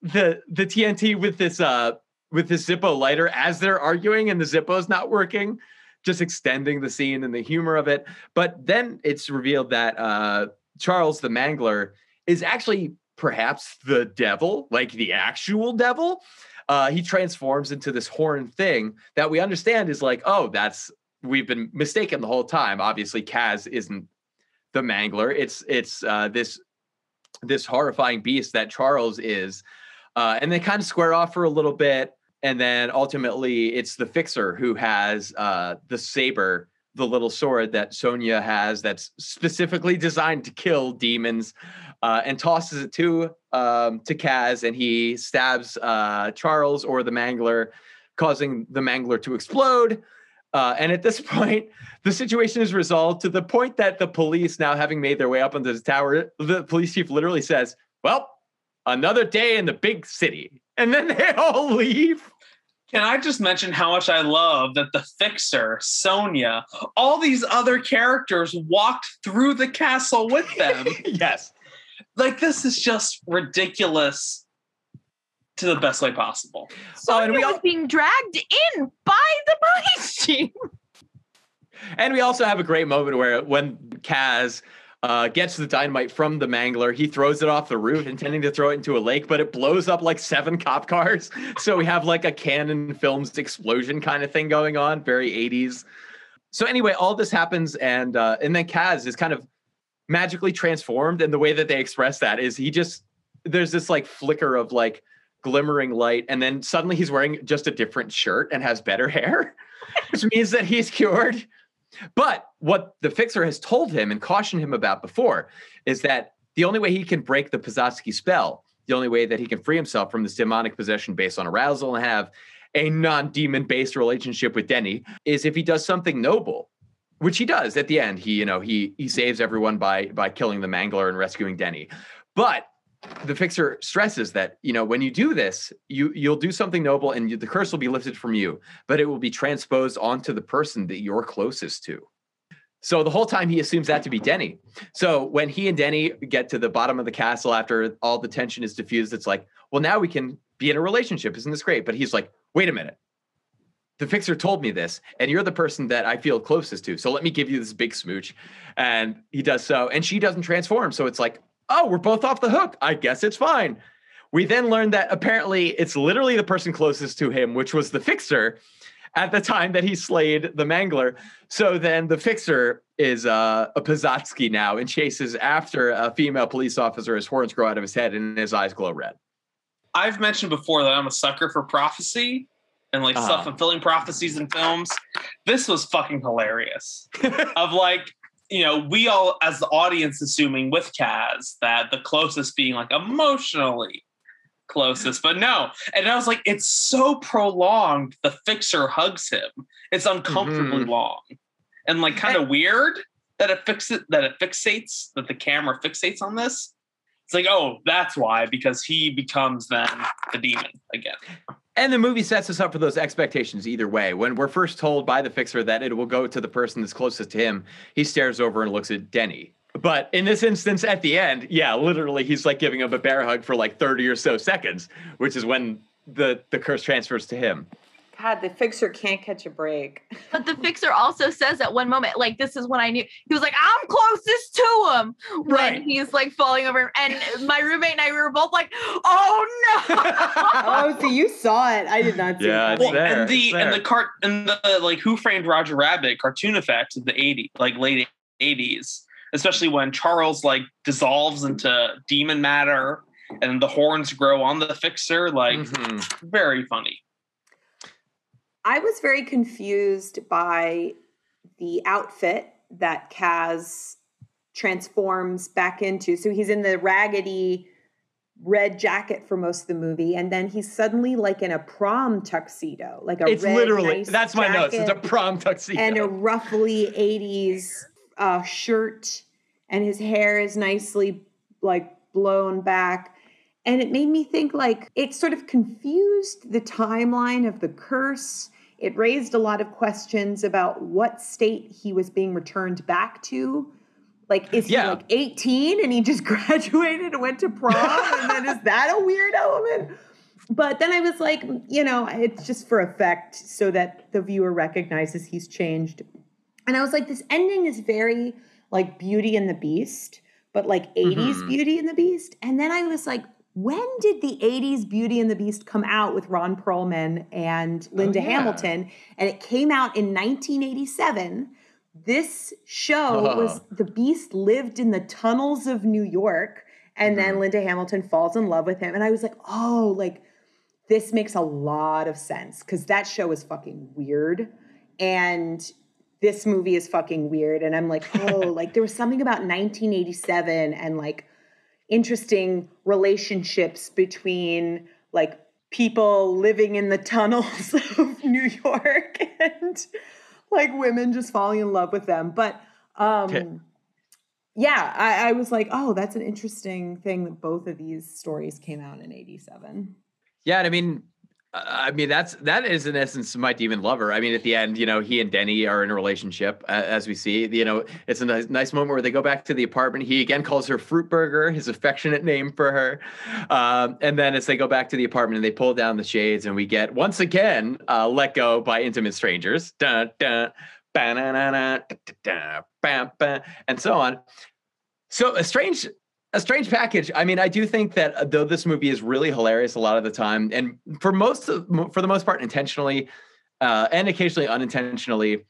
Speaker 1: the the TNT with this uh with this Zippo lighter as they're arguing and the Zippo's not working, just extending the scene and the humor of it. But then it's revealed that uh Charles the Mangler is actually perhaps the devil, like the actual devil. Uh, he transforms into this horn thing that we understand is like, oh, that's we've been mistaken the whole time. Obviously, Kaz isn't the Mangler. It's it's uh, this this horrifying beast that Charles is, uh, and they kind of square off for a little bit, and then ultimately it's the Fixer who has uh, the saber, the little sword that sonia has that's specifically designed to kill demons, uh, and tosses it to um, to Kaz, and he stabs uh, Charles or the Mangler, causing the Mangler to explode. Uh, and at this point, the situation is resolved to the point that the police, now having made their way up onto the tower, the police chief literally says, Well, another day in the big city. And then they all leave.
Speaker 2: Can I just mention how much I love that the fixer, Sonia, all these other characters walked through the castle with them?
Speaker 1: yes.
Speaker 2: Like, this is just ridiculous to the best way possible.
Speaker 3: So oh, and we was all- being dragged in by the police team.
Speaker 1: And we also have a great moment where when Kaz uh, gets the dynamite from the mangler, he throws it off the roof, intending to throw it into a lake, but it blows up like seven cop cars. So we have like a Cannon Films explosion kind of thing going on, very 80s. So anyway, all this happens, and uh, and then Kaz is kind of magically transformed, and the way that they express that is he just there's this like flicker of like glimmering light, and then suddenly he's wearing just a different shirt and has better hair, which means that he's cured. But what the fixer has told him and cautioned him about before is that the only way he can break the Pazatski spell, the only way that he can free himself from this demonic possession based on arousal and have a non-demon based relationship with Denny is if he does something noble, which he does at the end. He, you know, he he saves everyone by by killing the Mangler and rescuing Denny. But the fixer stresses that you know when you do this you you'll do something noble and you, the curse will be lifted from you but it will be transposed onto the person that you're closest to. So the whole time he assumes that to be denny. So when he and denny get to the bottom of the castle after all the tension is diffused it's like well now we can be in a relationship. Isn't this great? But he's like wait a minute. The fixer told me this and you're the person that i feel closest to. So let me give you this big smooch. And he does so and she doesn't transform. So it's like oh, we're both off the hook. I guess it's fine. We then learned that apparently it's literally the person closest to him, which was the fixer at the time that he slayed the mangler. So then the fixer is uh, a Pazatski now and chases after a female police officer. His horns grow out of his head and his eyes glow red.
Speaker 2: I've mentioned before that I'm a sucker for prophecy and like uh-huh. self-fulfilling prophecies in films. This was fucking hilarious. of like you know, we all as the audience assuming with Kaz that the closest being like emotionally closest, but no. And I was like, it's so prolonged. The fixer hugs him. It's uncomfortably mm-hmm. long and like kind of weird that it fixes that it fixates that the camera fixates on this. It's like, oh, that's why because he becomes then the demon again.
Speaker 1: And the movie sets us up for those expectations either way. When we're first told by the fixer that it will go to the person that's closest to him, he stares over and looks at Denny. But in this instance, at the end, yeah, literally, he's like giving him a bear hug for like 30 or so seconds, which is when the, the curse transfers to him.
Speaker 4: God, the fixer can't catch a break.
Speaker 3: But the fixer also says at one moment, like, this is when I knew he was like, I'm closest to him when right. he's like falling over. And my roommate and I we were both like, oh no.
Speaker 4: oh, so you saw it. I did not see
Speaker 1: yeah,
Speaker 4: it.
Speaker 1: Well, there,
Speaker 2: and the and the cart and the like who framed Roger Rabbit cartoon effects of the 80s, like late 80s, especially when Charles like dissolves into demon matter and the horns grow on the fixer, like mm-hmm. very funny.
Speaker 4: I was very confused by the outfit that Kaz transforms back into. So he's in the raggedy red jacket for most of the movie, and then he's suddenly like in a prom tuxedo, like a
Speaker 1: it's
Speaker 4: red,
Speaker 1: literally
Speaker 4: nice
Speaker 1: that's my notes. It's a prom tuxedo
Speaker 4: and a roughly '80s uh, shirt, and his hair is nicely like blown back. And it made me think like it sort of confused the timeline of the curse it raised a lot of questions about what state he was being returned back to. Like, is yeah. he like 18 and he just graduated and went to prom? and then is that a weird element? But then I was like, you know, it's just for effect so that the viewer recognizes he's changed. And I was like, this ending is very like Beauty and the Beast, but like 80s mm-hmm. Beauty and the Beast. And then I was like, when did the 80s Beauty and the Beast come out with Ron Perlman and Linda
Speaker 1: Oh, yeah.
Speaker 4: Hamilton? And it came out in 1987. This show was the Beast lived in the tunnels of New York, and then
Speaker 1: Mhm.
Speaker 4: Linda Hamilton falls in love with him. And I was like, oh, like this makes a lot of sense because that show is fucking weird. And this movie is fucking weird. And I'm like, oh, like there was something about 1987 and like interesting relationships between like people living in the tunnels of New York and like women just falling in love with them. But um
Speaker 1: Okay.
Speaker 4: yeah, I, I was like, oh, that's an interesting thing that both of these stories came out in 87.
Speaker 1: Yeah, and I mean, I mean that's that is in essence my demon lover. I mean, at the end, you know, he and Denny are in a relationship, uh, as we see. You know, it's a nice, nice moment where they go back to the apartment. He again calls her Fruit Burger, his affectionate name for her. Um, and then as they go back to the apartment and they pull down the shades, and we get once again uh, let go by intimate strangers, dun, dun, ba-na-na-na, da-da-da, bam, bam, and so on. So a strange a strange package. I mean, I do think that uh, though this movie is really hilarious a lot of the time, and for most of, for the most part, intentionally uh, and occasionally unintentionally,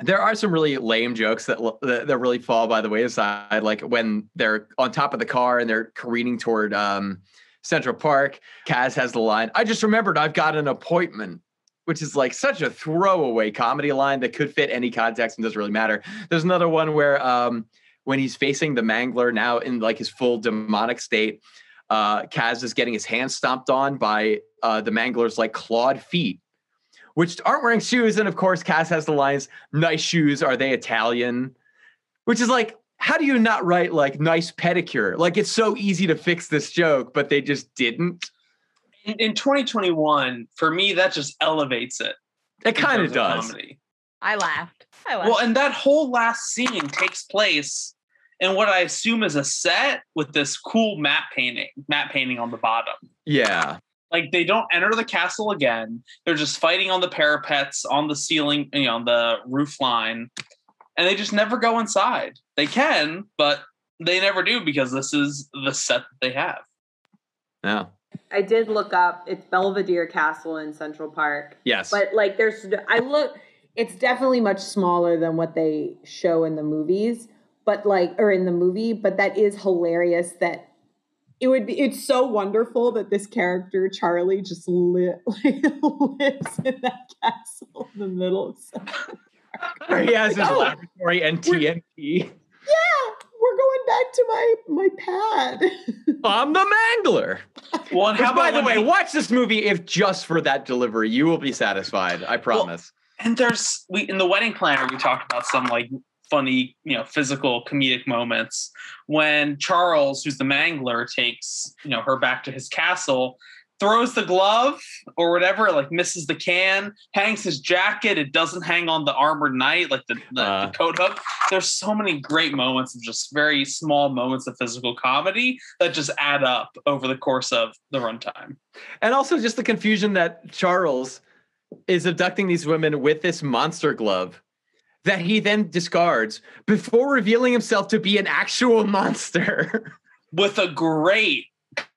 Speaker 1: there are some really lame jokes that, that that really fall by the wayside. Like when they're on top of the car and they're careening toward um, Central Park. Kaz has the line, "I just remembered I've got an appointment." Which is like such a throwaway comedy line that could fit any context and doesn't really matter. There's another one where um, when he's facing the mangler now in like his full demonic state uh kaz is getting his hand stomped on by uh the mangler's like clawed feet which aren't wearing shoes and of course kaz has the lines nice shoes are they italian which is like how do you not write like nice pedicure like it's so easy to fix this joke but they just didn't
Speaker 2: In, in 2021, for me, that just elevates it.
Speaker 1: it kind of does
Speaker 2: comedy.
Speaker 3: I laughed. I laughed.
Speaker 2: Well, and that whole last scene takes place in what I assume is a set with this cool matte painting, matte painting on the bottom.
Speaker 1: yeah
Speaker 2: Like they don't enter the castle again. They're just fighting on the parapets, on the ceiling, you know, on the roof line, and they just never go inside. They can, but they never do because this is the set that they have.
Speaker 1: yeah
Speaker 4: I did look up it's Belvedere Castle in Central Park.
Speaker 1: yes
Speaker 4: But like there's I look it's definitely much smaller than what they show in the movies, but like or in the movie, but that is hilarious that it would be it's so wonderful that this character Charlie just li- like, lives in that castle in the middle of Central
Speaker 1: Where he has his
Speaker 4: Oh,
Speaker 1: laboratory and
Speaker 4: we're-
Speaker 1: tnt
Speaker 4: Yeah, we're going back to my my pad.
Speaker 1: i'm the mangler
Speaker 2: Well, and
Speaker 1: Which,
Speaker 2: how
Speaker 1: by the way,
Speaker 2: he-
Speaker 1: watch this movie if just for that delivery. You will be satisfied. I promise.
Speaker 2: and there's we in the wedding planner we talked about some like funny you know physical comedic moments. When charles who's the mangler takes you know her back to his castle throws the glove or whatever like misses the can hangs his jacket it doesn't hang on the armored knight like the, the,
Speaker 1: Uh.
Speaker 2: the coat hook. There's so many great moments of just very small moments of physical comedy that just add up over the course of the runtime.
Speaker 1: And also just the confusion that Charles is abducting these women with this monster glove that he then discards before revealing himself to be an actual monster.
Speaker 2: with a great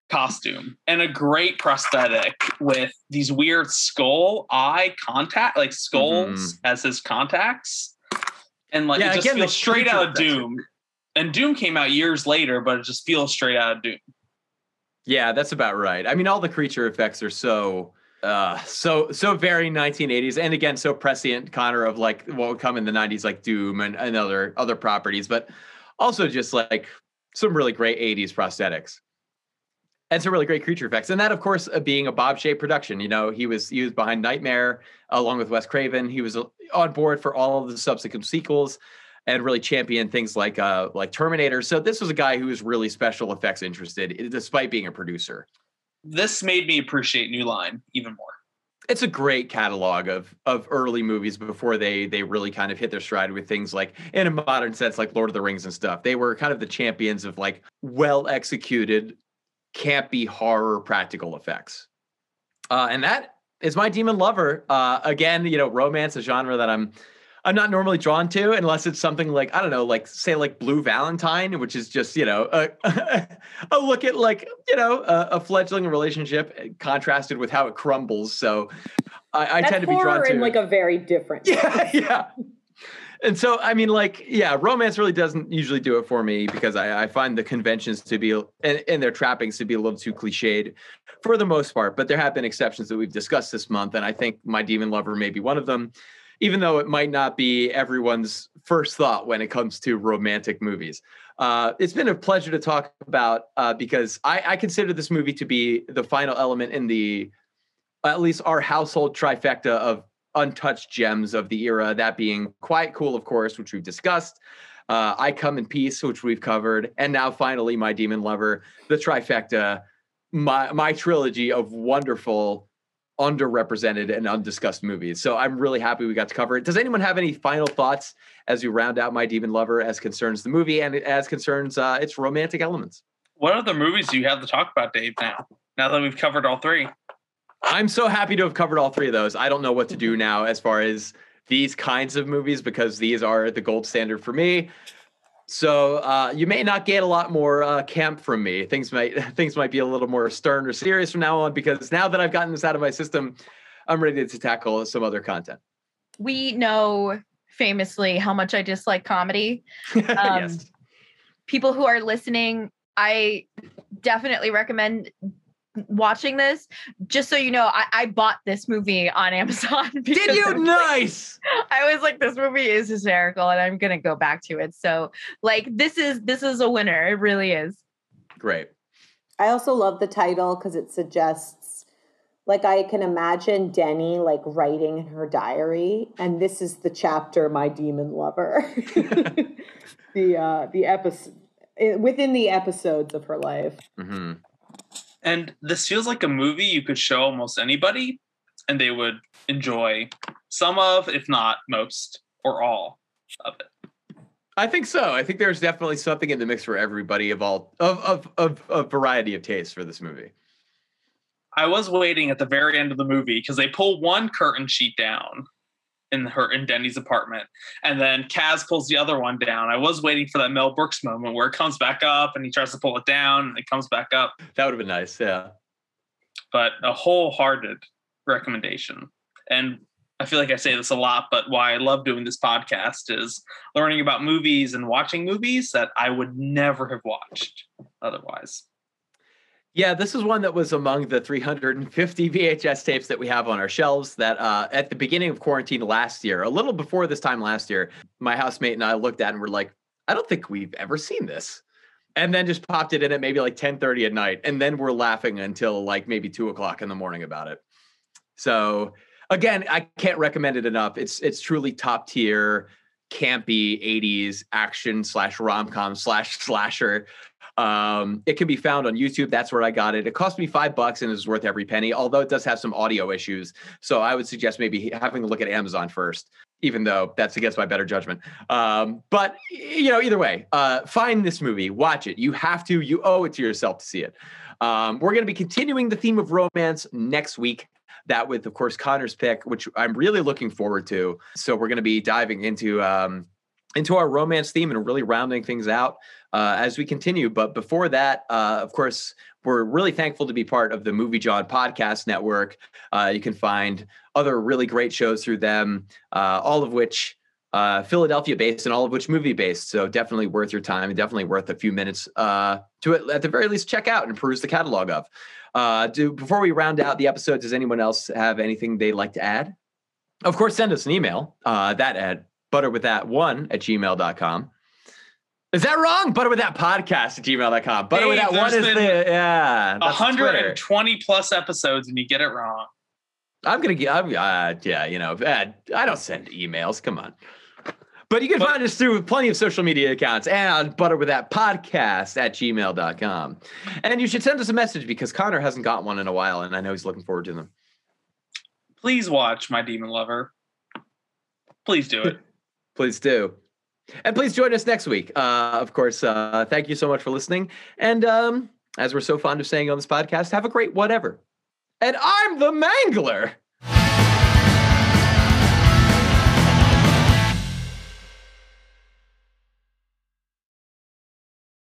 Speaker 2: costume and a great prosthetic with these weird skull eye contact like skulls mm-hmm. as his contacts and like
Speaker 1: Yeah,
Speaker 2: it just
Speaker 1: again,
Speaker 2: feels straight out of doom and doom came out years later but it just feels straight out of doom
Speaker 1: yeah, that's about right. I mean, all the creature effects are so uh so so very 1980s and again so prescient connor of like what would come in the 90s like doom and, and other other properties but also just like some really great 80s prosthetics and some really great creature effects. And that of course uh, being a Bob Shaye production you know he was he was behind nightmare along with wes craven. He was uh, on board for all of the subsequent sequels and really championed things like uh like terminator. So this was a guy who was really special effects interested despite being a producer
Speaker 2: this made me appreciate new line even more
Speaker 1: it's a great catalog of of early movies before they they really kind of hit their stride with things like in a modern sense like Lord of the Rings and stuff. They were kind of the champions of like well executed campy horror practical effects. Uh, and that is my demon lover. Uh, again, you know, romance, a genre that I'm I'm not normally drawn to unless it's something like I don't know, like say like Blue Valentine, which is just you know a, a look at like you know a, a, fledgling relationship contrasted with how it crumbles. So I, I tend to be drawn to
Speaker 4: in like a very different.
Speaker 1: Yeah, yeah. And so I mean, like, yeah, romance really doesn't usually do it for me because I, I find the conventions to be and, and their trappings to be a little too cliched for the most part. But there have been exceptions that we've discussed this month, and I think My Demon Lover may be one of them even though it might not be everyone's first thought when it comes to romantic movies. Uh, it's been a pleasure to talk about uh, because I, I, consider this movie to be the final element in the, at least our household trifecta of untouched gems of the era. That being Quiet Cool, of course, which we've discussed. Uh, I Come in Peace, which we've covered, and now finally My Demon Lover, the trifecta, my my trilogy of wonderful underrepresented and undiscussed movies. So I'm really happy we got to cover it. Does anyone have any final thoughts as we round out My Demon Lover as concerns the movie and as concerns uh, its romantic elements?
Speaker 2: What other movies do you have to talk about, Dave, now? Now that we've covered all three.
Speaker 1: I'm so happy to have covered all three of those. I don't know what to do now as far as these kinds of movies because these are the gold standard for me. So uh, you may not get a lot more uh, camp from me. Things might things might be a little more stern or serious from now on because now that I've gotten this out of my system, I'm ready to tackle some other content.
Speaker 3: We know famously how much I dislike comedy. Um, yes. People who are listening, I definitely recommend watching this, just so you know, I, I bought this movie on Amazon.
Speaker 1: Did you? Nice.
Speaker 3: I was like, this movie is hysterical, and I'm gonna go back to it. So, like, this is this is a winner. It really is.
Speaker 1: Great.
Speaker 4: I also love the title because it suggests, like, I can imagine Denny like writing in her diary, and this is the chapter, my demon lover. the uh the episode within the episodes of her life. Mm-hmm.
Speaker 2: And this feels like a movie you could show almost anybody and they would enjoy some of, if not most or all of it.
Speaker 1: I think so. I think there's definitely something in the mix for everybody of all of of of a variety of tastes for this movie.
Speaker 2: I was waiting at the very end of the movie because they pull one curtain sheet down in her in Denny's apartment, and then Kaz pulls the other one down. I was waiting for that Mel Brooks moment where it comes back up and he tries to pull it down and it comes back up.
Speaker 1: That would have been nice, yeah.
Speaker 2: But a wholehearted recommendation. And I feel like I say this a lot, but why I love doing this podcast is learning about movies and watching movies that I would never have watched otherwise.
Speaker 1: Yeah, this is one that was among the 350 VHS tapes that we have on our shelves. That uh, at the beginning of quarantine last year, a little before this time last year, my housemate and I looked at and were like, I don't think we've ever seen this. And then just popped it in at maybe like 10:30 at night, and then we're laughing until like maybe two o'clock in the morning about it. So again, I can't recommend it enough. It's it's truly top tier, campy 80s action slash rom com slash slasher um, it can be found on YouTube. That's where I got it. It cost me five bucks and is worth every penny, although it does have some audio issues. So I would suggest maybe having a look at Amazon first, even though that's against my better judgment. Um, but you know, either way, uh, find this movie, watch it. You have to, you owe it to yourself to see it. Um, we're going to be continuing the theme of romance next week. That with, of course, Connor's pick, which I'm really looking forward to. So we're going to be diving into um, into our romance theme and really rounding things out uh, as we continue. But before that, uh, of course, we're really thankful to be part of the Movie Jawn podcast network. Uh, you can find other really great shows through them, uh, all of which uh, Philadelphia based and all of which movie based. So definitely worth your time and definitely worth a few minutes uh, to at the very least check out and peruse the catalog of. do before we round out the episode, does anyone else have anything they'd like to add? Of course, send us an email. that at butterwiththat1 at gmail.com. Is that wrong? Butter with that podcast at gmail.com. Butter with that one is the yeah.
Speaker 2: 120 plus episodes and you get it wrong.
Speaker 1: I'm gonna get I'm uh, yeah, you know, I don't send emails. Come on. But you can but, find us through plenty of social media accounts and butter with that podcast at gmail.com. And you should send us a message because Connor hasn't got one in a while and I know he's looking forward to them.
Speaker 2: Please watch My Demon Lover. Please do it.
Speaker 1: Please do. And please join us next week. Uh, of course, uh, thank you so much for listening. And um, as we're so fond of saying on this podcast, have a great whatever. And I'm the Mangler.